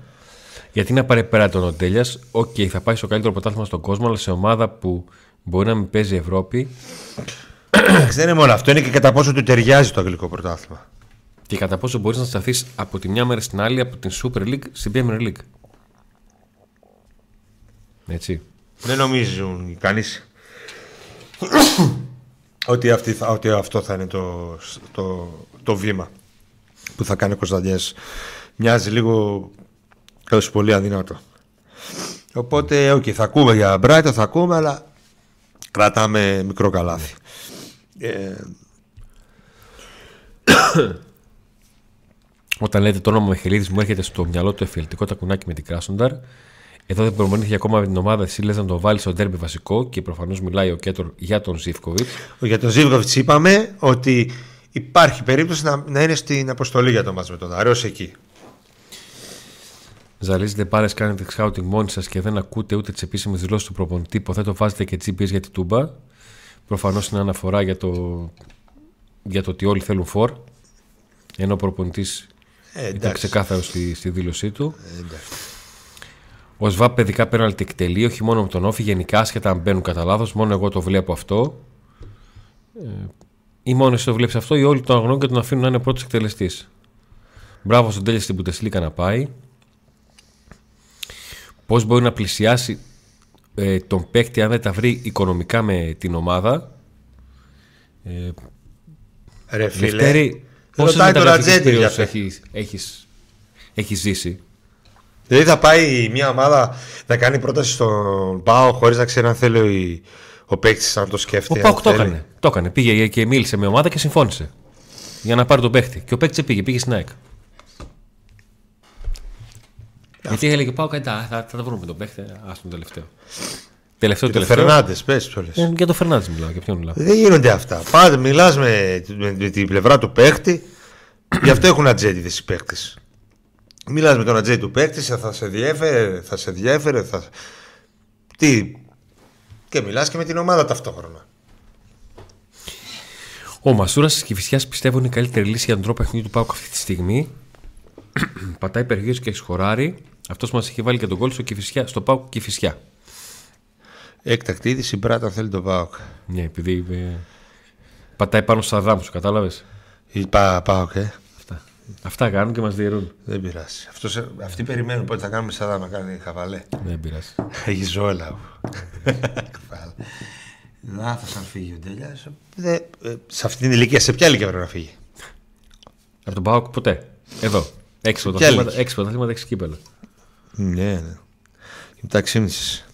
Γιατί να πάει Μπράιτον ο Ντέλιας, OK, okay, θα πάει στο καλύτερο πρωτάθλημα στον κόσμο, αλλά σε ομάδα που μπορεί να μην παίζει Ευρώπη. Δεν είναι μόνο αυτό, είναι και κατά πόσο του ταιριάζει το αγγλικό πρωτάθλημα. Και κατά πόσο μπορείς να σταθείς από τη μια μέρα στην άλλη από την Super League στην Premier League. Έτσι. Δεν νομίζουν κανείς ότι, ότι αυτό θα είναι το, το, το βήμα που θα κάνει ο Κωνσταντιές. Μοιάζει λίγο Έως πολύ αδυνατό. Οπότε, okay, θα ακούμε για Brighton, θα ακούμε, αλλά κρατάμε μικρό καλάθι. Ε... Όταν λέτε το όνομα Μεχελίδη, μου έρχεται στο μυαλό το εφηλτικό τακουνάκι με την Κράσονταρ. Εδώ δεν προμονήθηκε ακόμα με την ομάδα. Εσύ λες να τον βάλει στο τέρμι βασικό και προφανώς μιλάει ο Κέτορ για τον Ζήφκοβιτς. Για τον Ζήφκοβιτς είπαμε ότι υπάρχει περίπτωση να, να είναι στην αποστολή για το μάτς με τον Άρεο εκεί. Ζαλίζετε πάρες, κάνετε scouting μόνοι σας και δεν ακούτε ούτε τις επίσημες δηλώσεις του προπονητή. Υποθέτω βάζετε και GPS για την τούμπα. Προφανώς είναι αναφορά για το, για το ότι όλοι θέλουν φορ. Ενώ ο προπονητής Ε, ήταν ξεκάθαρος στη, στη δήλωσή του. Ε, εντάξει. Ο ΣΒΑΠ παιδικά πέναλτι εκτελεί, όχι μόνο με τον Όφη, γενικά άσχετα αν μπαίνουν κατά λάθος. Μόνο εγώ το βλέπω αυτό. Ε, ή μόνο εσύ το βλέπεις αυτό, ή όλοι τον αγνώνουν και τον αφήνουν να είναι πρώτος εκτελεστής. Μπράβο στον τέλειο στην Πουτεσλίκα να πάει. Πώς μπορεί να πλησιάσει ε, τον παίκτη αν δεν τα βρει οικονομικά με την ομάδα. Ε, Ρε φίλε, Λευτέρη, πόσες ρωτάει τον μεταγραφικές Ατζέντη για περιόδους αυτό. έχεις, έχεις, έχεις ζήσει; Δηλαδή θα πάει μια ομάδα να κάνει πρόταση στον Πάο χωρίς να ξέρει αν θέλει ο, ο παίκτης να το Ο σκέφτεται. Πάουκ αν το θέλει. έκανε. Το έκανε. Πήγε και μίλησε με ομάδα και συμφώνησε. Για να πάρει τον παίχτη. Και ο παίχτη πήγε, πήγε στην ΑΕΚ. Γιατί έλεγε πάω κάτι, θα, θα τα βρούμε τον παίχτη. Α τον τελευταίο. Τελευταίο, Και το τελευταίο. Φερνάντες, πες το λες. Ε, για τον Φερνάνδη μιλάω. Για ποιον μιλάω. Δεν γίνονται αυτά. Πάντα μιλάς με, με, με την πλευρά του παίκτη. Γι' αυτό έχουν ατζέντιδες οι παίκτε. Μιλάς με τον ατζέντη του παίκτη, θα σε διέφερε, θα σε διέφερε. Θα... Τι; Και μιλάς και με την ομάδα ταυτόχρονα. Ο Μασούρας της Κυφυσιάς πιστεύω είναι η καλύτερη λύση για τον τρόπο παιχνιδιού του Πάουκ αυτή τη στιγμή. Πατάει υπεργείο και σχοράρει. Αυτός μας έχει βάλει και τον κόλ στο, Κηφισιά, στο Πάουκ Κυφυσιά. Έκτακτη είδηση μπράτα θέλει τον Πάοκ. Ναι, επειδή ε, πατάει πάνω στα δάμου, κατάλαβες; Ή πά, Πάοκ, ε. Αυτά. Αυτά κάνουν και μας διαιρούν. Δεν πειράζει. Αυτός, αυτοί περιμένουν πότε θα κάνουμε σαν να κάνει χαβαλέ. Δεν πειράζει. Έχει ζόλα. Λάθο αν φύγει ο Ντέλιας. Σε αυτή την ηλικία, σε ποια ηλικία πρέπει να φύγει; Από τον Πάοκ ποτέ. Εδώ. Έξι Ποια πρωταθλήματα, λίγη; έξι πρωταθλήματα, έξι κύπελα. Ναι, ναι. Μεταξύ μισής.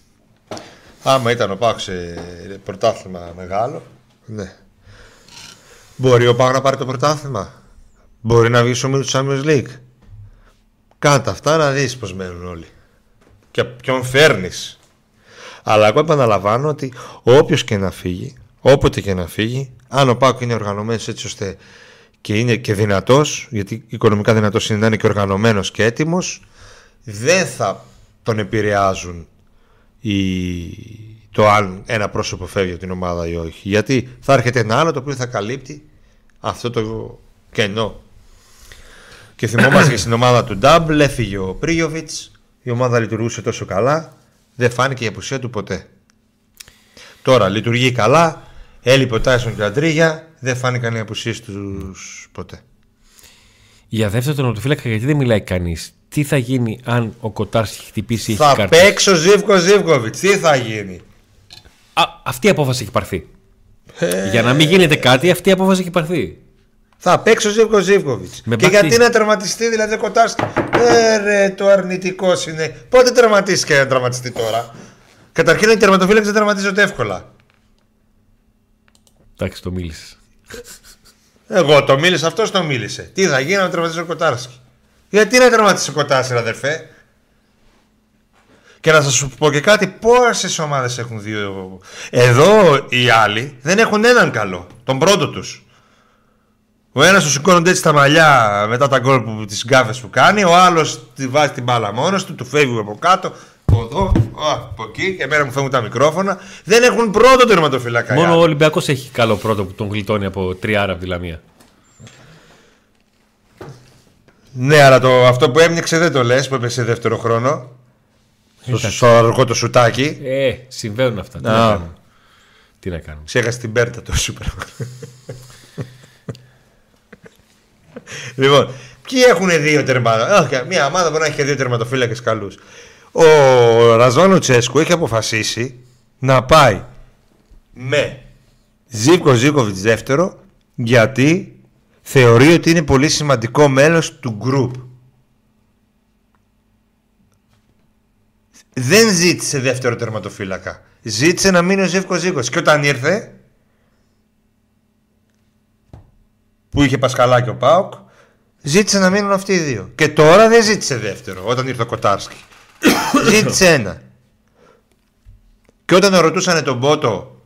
Άμα ήταν ο Πάοκ σε πρωτάθλημα μεγάλο, ναι. Μπορεί ο Πάοκ να πάρει το πρωτάθλημα. Μπορεί να βγει στο μήλο του Champions League. Κάτα αυτά να δεις πως μένουν όλοι. Και ποιον φέρνεις. Αλλά εγώ επαναλαμβάνω ότι όποιος και να φύγει, όποτε και να φύγει, αν ο Πάοκ είναι οργανωμένος έτσι ώστε και είναι και δυνατός, γιατί οικονομικά δυνατός είναι να είναι και οργανωμένος και έτοιμος, δεν θα τον επηρεάζουν η... το αν ένα πρόσωπο φεύγει από την ομάδα ή όχι. Γιατί θα έρχεται ένα άλλο το οποίο θα καλύπτει αυτό το κενό. Και θυμόμαστε και στην ομάδα του Ντάμπλ έφυγε ο Πρίγιοβιτς, η ομάδα λειτουργούσε τόσο καλά, δεν φάνηκε η απουσία του ποτέ. Τώρα λειτουργεί καλά, έλειπε ο Τάισον και ο Αντρίγια, δεν φάνηκαν οι απουσίες τους ποτέ. Για δεύτερο τερματοφύλακα, γιατί δεν μιλάει κανείς. Τι θα γίνει αν ο Κοτάρσκι χτυπήσει ή έχει Θα κάρτα. παίξει ο Ζίβκο Ζίβκοβιτς, τι θα γίνει; Α, αυτή η απόφαση έχει πάρθει. Ε. Για να μην γίνεται κάτι, αυτή η απόφαση έχει πάρθει. Θα παίξει ο Ζίβκο Ζίβκοβιτ. Με Και μπακ τι; γιατί να τερματιστεί, δηλαδή ο Κοτάρσκι. Ε, ρε, το αρνητικός είναι. Πότε τερματίστηκε να τερματιστεί τώρα; Καταρχήν οι τερματοφύλακε δεν τερματίζονται εύκολα. Εντάξει, το μίλησες. Εγώ το μίλησα, αυτός το μίλησε. Τι θα γίνει να τερματίσει ο Κοτάρσκι. Γιατί να τερματίσει ο Κοτάρσκι, αδερφέ; Και να σας σου πω και κάτι, πόσες ομάδες έχουν δύο. Εδώ οι άλλοι δεν έχουν έναν καλό. Τον πρώτο τους. Ο ένας του σηκώνονται έτσι τα μαλλιά μετά τα γκολ που τις γκάφες που κάνει. Ο άλλος τη βάζει την μπάλα μόνος του, του φεύγει από κάτω. Από εδώ, α, από εκεί. Και εμένα μου φεύγουν τα μικρόφωνα. Δεν έχουν πρώτο τερματοφύλακα. οι Μόνο ο άλλοι. Ολυμπιακός έχει καλό πρώτο που τον γλιτώνει από τριάρα από τη Λαμία. Ναι, αλλά το, αυτό που έμοιξε δεν το λες που έπεσε δεύτερο χρόνο. Στο, στο αργό το σουτάκι. Ε, συμβαίνουν αυτά. Τι Α. να κάνουμε. Τι να κάνουμε. Ξέχασε την Πέρτα το σούπερ. λοιπόν, ποιοι έχουν δύο τερματοφύλακε. Μια ομάδα μπορεί να έχει και δύο τερματοφύλακες καλούς. Ο Ραζβάνο Τσέσκου έχει αποφασίσει να πάει με Ζίβκο Ζίβκοβιτ δεύτερο γιατί θεωρεί ότι είναι πολύ σημαντικό μέλος του group. Δεν ζήτησε δεύτερο τερματοφύλακα. Ζήτησε να μείνει ο Ζεύκο Ζήκο. Και όταν ήρθε, που είχε Πασχαλάκη ο Πάοκ, ζήτησε να μείνουν αυτοί οι δύο. Και τώρα δεν ζήτησε δεύτερο, όταν ήρθε ο Κοτάρσκι. ζήτησε ένα. Και όταν ρωτούσαν τον Πότο,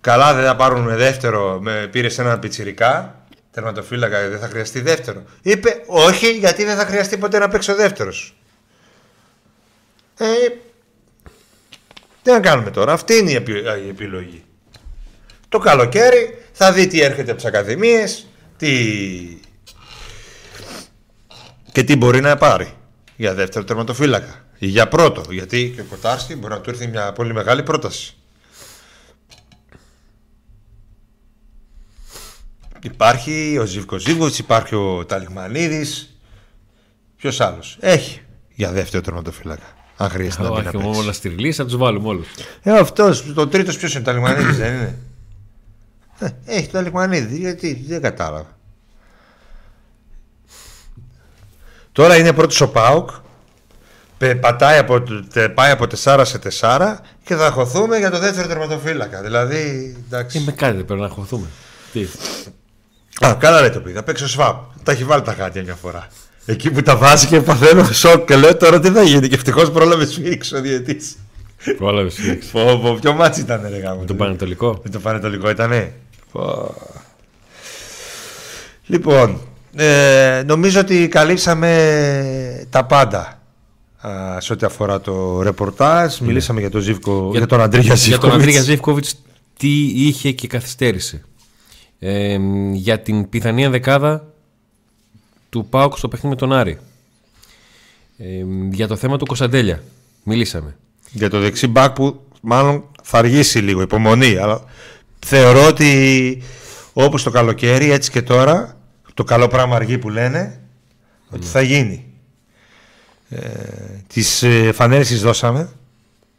καλά δεν θα πάρουν με δεύτερο, με πήρες ένα πιτσιρικά, τερματοφύλακα, δεν θα χρειαστεί δεύτερο. Είπε όχι, γιατί δεν θα χρειαστεί ποτέ να παίξει ο δεύτερος. Ε, τι να κάνουμε τώρα, αυτή είναι η, επι- η επιλογή. Το καλοκαίρι θα δει τι έρχεται από τις ακαδημίες, τι... και τι μπορεί να πάρει για δεύτερο τερματοφύλακα ή για πρώτο. Γιατί και ο Κοτάρσκι μπορεί να του έρθει μια πολύ μεγάλη πρόταση. Υπάρχει ο Ζήβκο Ζήβκοβιτς, υπάρχει ο Ταλιγμανίδης. Ποιος άλλος; Έχει για δεύτερο τερματοφύλακα. Αν χρειάζεται να μπει να Όχι, παίξει. όλα στριγλή, θα τους βάλουμε όλους. Ε, αυτός, το τρίτος ποιος είναι, ο Ταλιγμανίδης δεν είναι; Ε, έχει το Ταλιγμανίδη, γιατί δεν κατάλαβα. Τώρα είναι πρώτος ο Πάουκ. Πε- Πατάει από, τε- πάει από 4 σε 4 και θα χωθούμε για το δεύτερο τερματοφύλακα. Δηλαδή, εντάξει. Ε, με κάτι δεν πρέπει να χωθούμε. Τι; Α, καλά λέει το παιδί. Θα παίξει ο Σβάμπ. Τα έχει βάλει τα γάντια μια φορά. Εκεί που τα βάζει και παθαίνω σοκ και λέω τώρα τι θα γίνει. Και ευτυχώς πρόλαβε σφυρίξει ο διαιτητής. Πρόλαβε. Πω, πω, ποιο ματς ήταν, ρε γαμώ. Το Παναιτωλικό; Με το Παναιτωλικό ήτανε. Πω. Λοιπόν, ε, νομίζω ότι καλύψαμε τα πάντα α, σε ό,τι αφορά το ρεπορτάζ. Μιλήσαμε για τον, Ζίβκο, για, τον Αντρίγια Για τον Ζίβκοβιτς. Αντρίγια Ζήφκοβιτς, τι είχε και καθυστέρησε. Ε, για την πιθανή δεκάδα του Πάουκ στο παιχνίδι με τον Άρη. Ε, για το θέμα του Κωνσταντέλια. Μιλήσαμε. Για το δεξί μπακ που μάλλον θα αργήσει λίγο, υπομονή. Αλλά θεωρώ ότι όπως το καλοκαίρι, έτσι και τώρα, το καλό πράγμα αργεί που λένε, ότι θα γίνει. Ε, τις ε, φανέρες τις δώσαμε.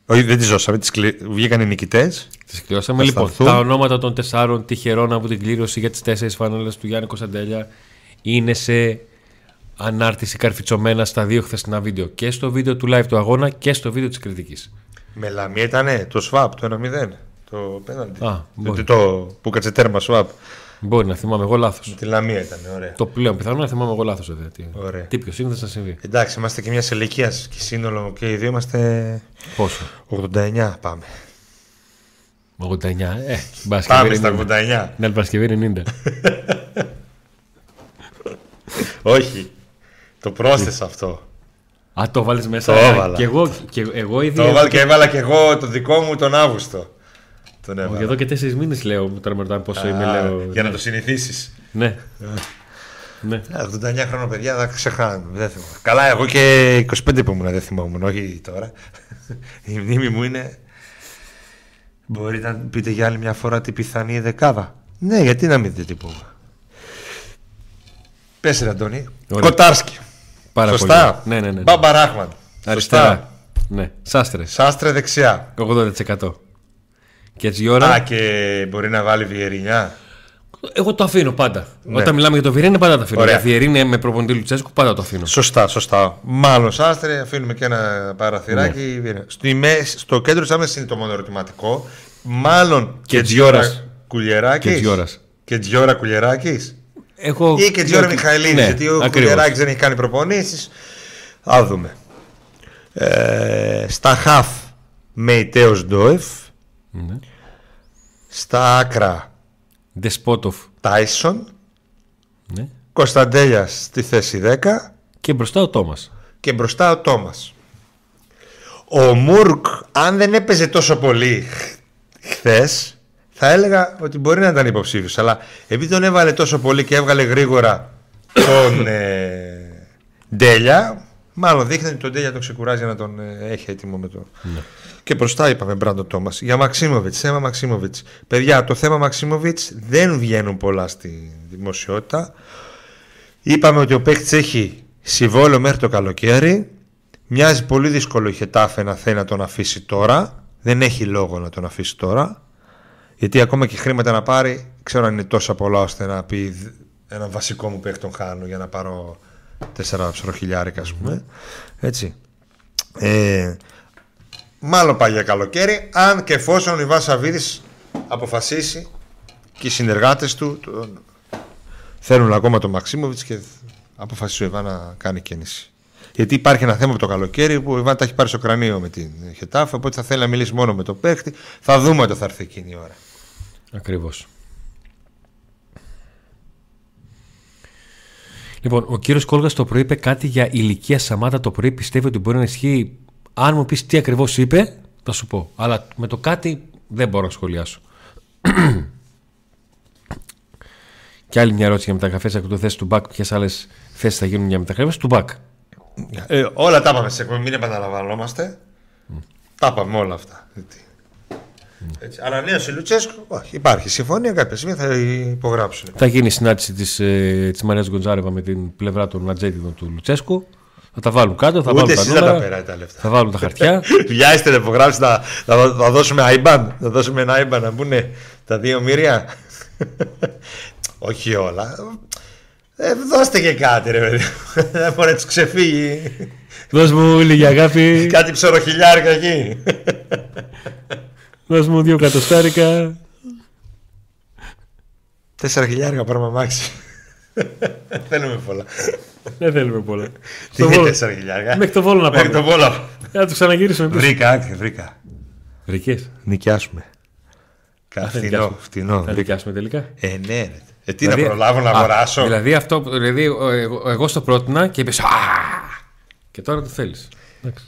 Όχι, δεν τις δώσαμε, τις κλει... βγήκαν οι νικητές. Τις κλειώσαμε. Θα Λοιπόν, σταθούν. τα ονόματα των τεσσάρων τυχερών από την κλήρωση για τις τέσσερις φανέλες του Γιάννη Κωνσταντέλια είναι σε ανάρτηση καρφιτσωμένα στα δύο χθεσινά βίντεο. Και στο βίντεο του live του αγώνα και στο βίντεο της κριτικής. Με λαμία ήτανε το swap, το 1-0. Το πέναντι. Α, το, μπορεί. το, που κάτσε τέρμα swap. Μπορεί να θυμάμαι εγώ λάθος. Τη λαμία ήταν, ωραία. Το πλέον πιθανό να θυμάμαι εγώ λάθος. Ωραία. Τι πιο σύγκριση να συμβεί. Εντάξει, είμαστε και μιας ηλικίας και σύνολο και οι δύο είμαστε Πόσο; 89 πάμε. 89. Ε, την Πάμε Παρασκευή στα 90. 89. Ναι, την Παρασκευή 90. Όχι. Το πρόσθεσα αυτό. Α, το βάλει μέσα. Το Α, έβαλα. Και εγώ, και εγώ ήδη. Το εδώ έβαλα και- και έβαλα και εγώ το δικό μου τον Αύγουστο. Τον Όχι, έβαλα. Εδώ και τέσσερις μήνες λέω τώρα με ρωτάνε πόσο Α, είμαι. Λέω, για να ναι. το συνηθίσεις. Ναι. ναι. 89 χρόνια παιδιά θα ξεχάνω. Δεν θυμάμαι. Καλά, εγώ και 25 που ήμουν δεν θυμόμουν, όχι τώρα. Η μνήμη μου είναι. Μπορείτε να πείτε για άλλη μια φορά την πιθανή δεκάδα. Ναι, γιατί να μην δείτε τι πούμε. Πες ρε Αντώνη. Ωραία. Κοτάρσκι. Πάρα Σωστά. πολύ. Ναι, ναι, ναι. Μπαμπα Ράχμαν. Αριστερά. Σωστά. Ναι. Σάστρες. Σάστρε δεξιά. 80%. Και έτσι η ώρα. Α, και μπορεί να βάλει βιερινιά. Εγώ το αφήνω πάντα. Ναι. Όταν μιλάμε για το Βιερίνη, πάντα το αφήνω. Ωραία. Για Βιερίνη με προπονητή Λουτσέσκου, πάντα το αφήνω. Σωστά, σωστά. Μάλλον Σάστρε, αφήνουμε και ένα παραθυράκι. Ναι. Βιερινιά. Στη μέση, στο κέντρο της άμεσης είναι το μόνο ερωτηματικό. Μάλλον Και και Τζιόρας. Τζιόρα Κουλιεράκης. Και Τζιόρας. Και Τζιόρα Κουλιεράκης. Εγώ... Ή και Τζιόρα Ναι, Μιχαηλίδη. ναι, γιατί ο ακριβώς. Κουλιεράκης δεν έχει κάνει προπονήσεις. Α δούμε. Ε, στα χαφ Μεϊτέο Ντόεφ. Ναι. Στα άκρα Δεσπότοφ. Τάισον. Ναι. Κωνσταντέλιας στη θέση 10. Και μπροστά ο Τόμας. και μπροστά ο Τόμας. Ο Μουρκ, αν δεν έπαιζε τόσο πολύ χθες, θα έλεγα ότι μπορεί να ήταν υποψήφιος. Αλλά επειδή τον έβαλε τόσο πολύ και έβγαλε γρήγορα τον ε, Ντέλια, μάλλον δείχνει ότι τον Ντέλια τον ξεκουράζει για να τον ε, έχει έτοιμο με το. Και μπροστά είπαμε Μπράντο Τόμας. Για Μαξίμοβιτς, θέμα Μαξίμοβιτς. Παιδιά, το θέμα Μαξίμοβιτς δεν βγαίνουν πολλά στη δημοσιότητα. Είπαμε ότι ο παίκτης έχει συμβόλαιο μέχρι το καλοκαίρι. Μοιάζει πολύ δύσκολο η Χετάφε να θέλει να τον αφήσει τώρα. Δεν έχει λόγο να τον αφήσει τώρα. Γιατί ακόμα και χρήματα να πάρει, ξέρω αν είναι τόσα πολλά ώστε να πει «Δ- ένα βασικό μου παίκτη τον χάνω για να πάρω 4 ψωροχιλιάρικα, ας πούμε. Έτσι. Ε, μάλλον πάει για καλοκαίρι, αν και εφόσον ο Ιβάν Σαββίδης αποφασίσει και οι συνεργάτες του τον- θέλουν ακόμα τον Μαξίμοβιτς και αποφασίσει ο Ιβάν να κάνει κίνηση. Γιατί υπάρχει ένα θέμα από το καλοκαίρι που ο Ιβάν τα έχει πάρει στο κρανίο με την Χετάφ, οπότε θα θέλει να μιλήσει μόνο με τον παίχτη. Θα δούμε όταν θα έρθει εκείνη η ώρα. Ακριβώς. Λοιπόν, ο κύριος Κόλγας το πρωί είπε κάτι για ηλικία Σαμάτα το πρωί. Πιστεύει ότι μπορεί να ισχύει. Αν μου πεις τι ακριβώς είπε, θα σου πω. Αλλά με το κάτι δεν μπορώ να σχολιάσω. και άλλη μια ερώτηση για μεταγραφές από το θέση του Μπακ. Ποιες άλλες θέσεις θα γίνουν για μεταγραφές; Του Μπακ. Ε, όλα τα είπαμε σε εκπομπή, μην επαναλαμβανόμαστε. Τα είπαμε όλα αυτά. Γιατί. Έτσι. Ανανέωσε Λουτσέσκου. Όχι, υπάρχει συμφωνία. Κάποια στιγμή θα υπογράψουν. Θα γίνει η συνάντηση της ε, της Μαρίας Γκοντζάρεβα με την πλευρά των Ατζέτιδων του Λουτσέσκου. Θα τα βάλουν κάτω, θα Ούτε βάλουν τα εσείς θα νούμερα, τα περάτε τα λεφτά. θα βάλουν τα χαρτιά. Βιάζεστε να υπογράψετε, θα, θα, θα δώσουμε IBAN. Θα δώσουμε ένα IBAN να μπουν τα δύο μοίρια. Όχι όλα. Ε, δώστε και κάτι, ρε παιδί. Δεν μπορεί να τους ξεφύγει. Δώσ' μου λίγη αγάπη, κάτι ψωροχιλιάρικα εκεί. Δώσ' μου δύο κατοστάρικα. Τέσσερα χιλιάρικα πάρουμε αμάξι. Θέλουμε πολλά. Δεν θέλουμε πολλά. Τι Στο είναι Βόλο. τέσσερα χιλιάρικα; Μέχρι το Βόλο να Μέχρι πάμε. το Βόλο. Να το ξαναγυρίσουμε πίσω. Βρήκα, άκρη, βρήκα. Βρικές. Νοικιάσουμε. Θα Φτηνό, νοικιάσουμε. φτηνό. Θα βρήκα. νοικιάσουμε τελικά; Ε, ναι, ρε. Ε, τι να προλάβω να α, αγοράσω; Δηλαδή αυτό, δηλαδή ο- εγώ, εγώ στο πρότεινα και είπες Α! Και τώρα το θέλεις. Εντάξει.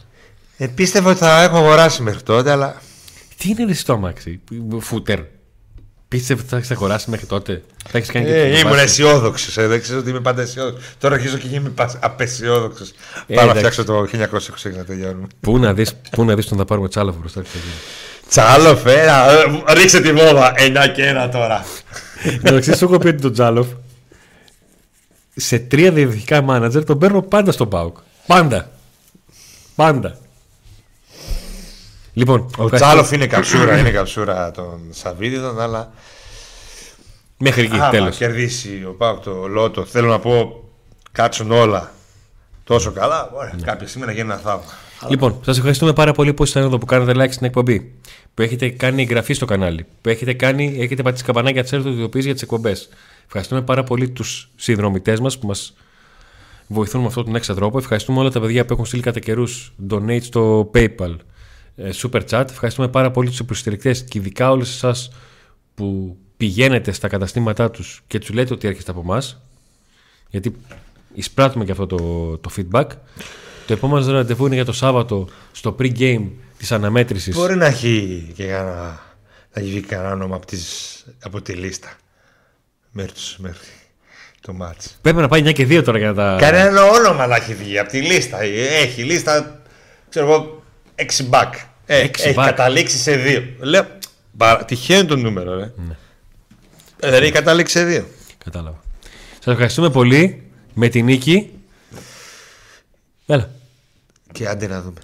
Ε, πίστευα ότι θα έχω αγοράσει μέχρι τότε, αλλά. Τι είναι ρε στο αμάξι, φούτερ. Πίστευε ότι θα έχεις αγοράσει μέχρι τότε; Θα έχεις κάνει και Ε, τις ήμουν βάσεις. αισιόδοξος. Ε, δεν ξέρω ότι είμαι πάντα αισιόδοξος. Τώρα αρχίζω και είμαι πα- απεσιόδοξος. Ε, Πάω να εντάξει. φτιάξω το 1920 να τελειώνουμε. Πού να δεις, πού να δεις τον θα πάρουμε τσάλαφο μπροστά τι θα γίνει. Τσάλο, φέρα. ε, Ρίξε τη βόμβα. 9 και 1 τώρα. Εντάξει, σου έχω πει ότι τον Τζάλοφ σε τρία διευθυντικά μάνατζερ τον παίρνω πάντα στον Πάουκ. Πάντα. Πάντα. Λοιπόν, Ο ευχαριστώ. Τσάλοφ είναι καψούρα, είναι καψούρα των Σαββίδιδων, αλλά Μέχρι εκεί, άμα τέλος. κερδίσει ο Πάουκ το Λότο, θέλω να πω, κάτσουν όλα τόσο καλά, ωραία, κάποια στιγμή να γίνει ένα θαύμα. Λοιπόν, σας ευχαριστούμε πάρα πολύ που ήσασταν εδώ που κάνατε like στην εκπομπή. Που έχετε κάνει εγγραφή στο κανάλι. Που έχετε, κάνει, έχετε πατήσει καμπανάκια τη έρθω για τις εκπομπές. Ευχαριστούμε πάρα πολύ τους συνδρομητές μας που μας βοηθούν με αυτόν τον έξα τρόπο. Ευχαριστούμε όλα τα παιδιά που έχουν στείλει κατά καιρούς donate στο PayPal, ε, Super Chat. Ευχαριστούμε πάρα πολύ τους υποστηρικτές και ειδικά όλους εσάς που πηγαίνετε στα καταστήματά τους και τους λέτε ότι έρχεστε από εμάς. Γιατί εισπράττουμε και αυτό το, το feedback. Το επόμενο ραντεβού είναι για το Σάββατο στο pre-game της αναμέτρησης. Μπορεί να έχει και κανένα, να έχει βγει κανένα όνομα από, τις, από τη λίστα μέχρι, τους- μέχρι το μάτς. Πρέπει να πάει 9 και 2 τώρα για να τα. Κανένα όνομα να έχει βγει από τη λίστα. Έχει λίστα, ξέρω εγώ, 6 back. Ε, Έξι έχει back. καταλήξει σε 2. Λέω, παρα- τυχαίο είναι το νούμερο, ρε. Ναι. Ε, δηλαδή έχει καταλήξει σε 2. Κατάλαβα. Σας ευχαριστούμε πολύ με την νίκη. Έλα. Και άντε να δούμε.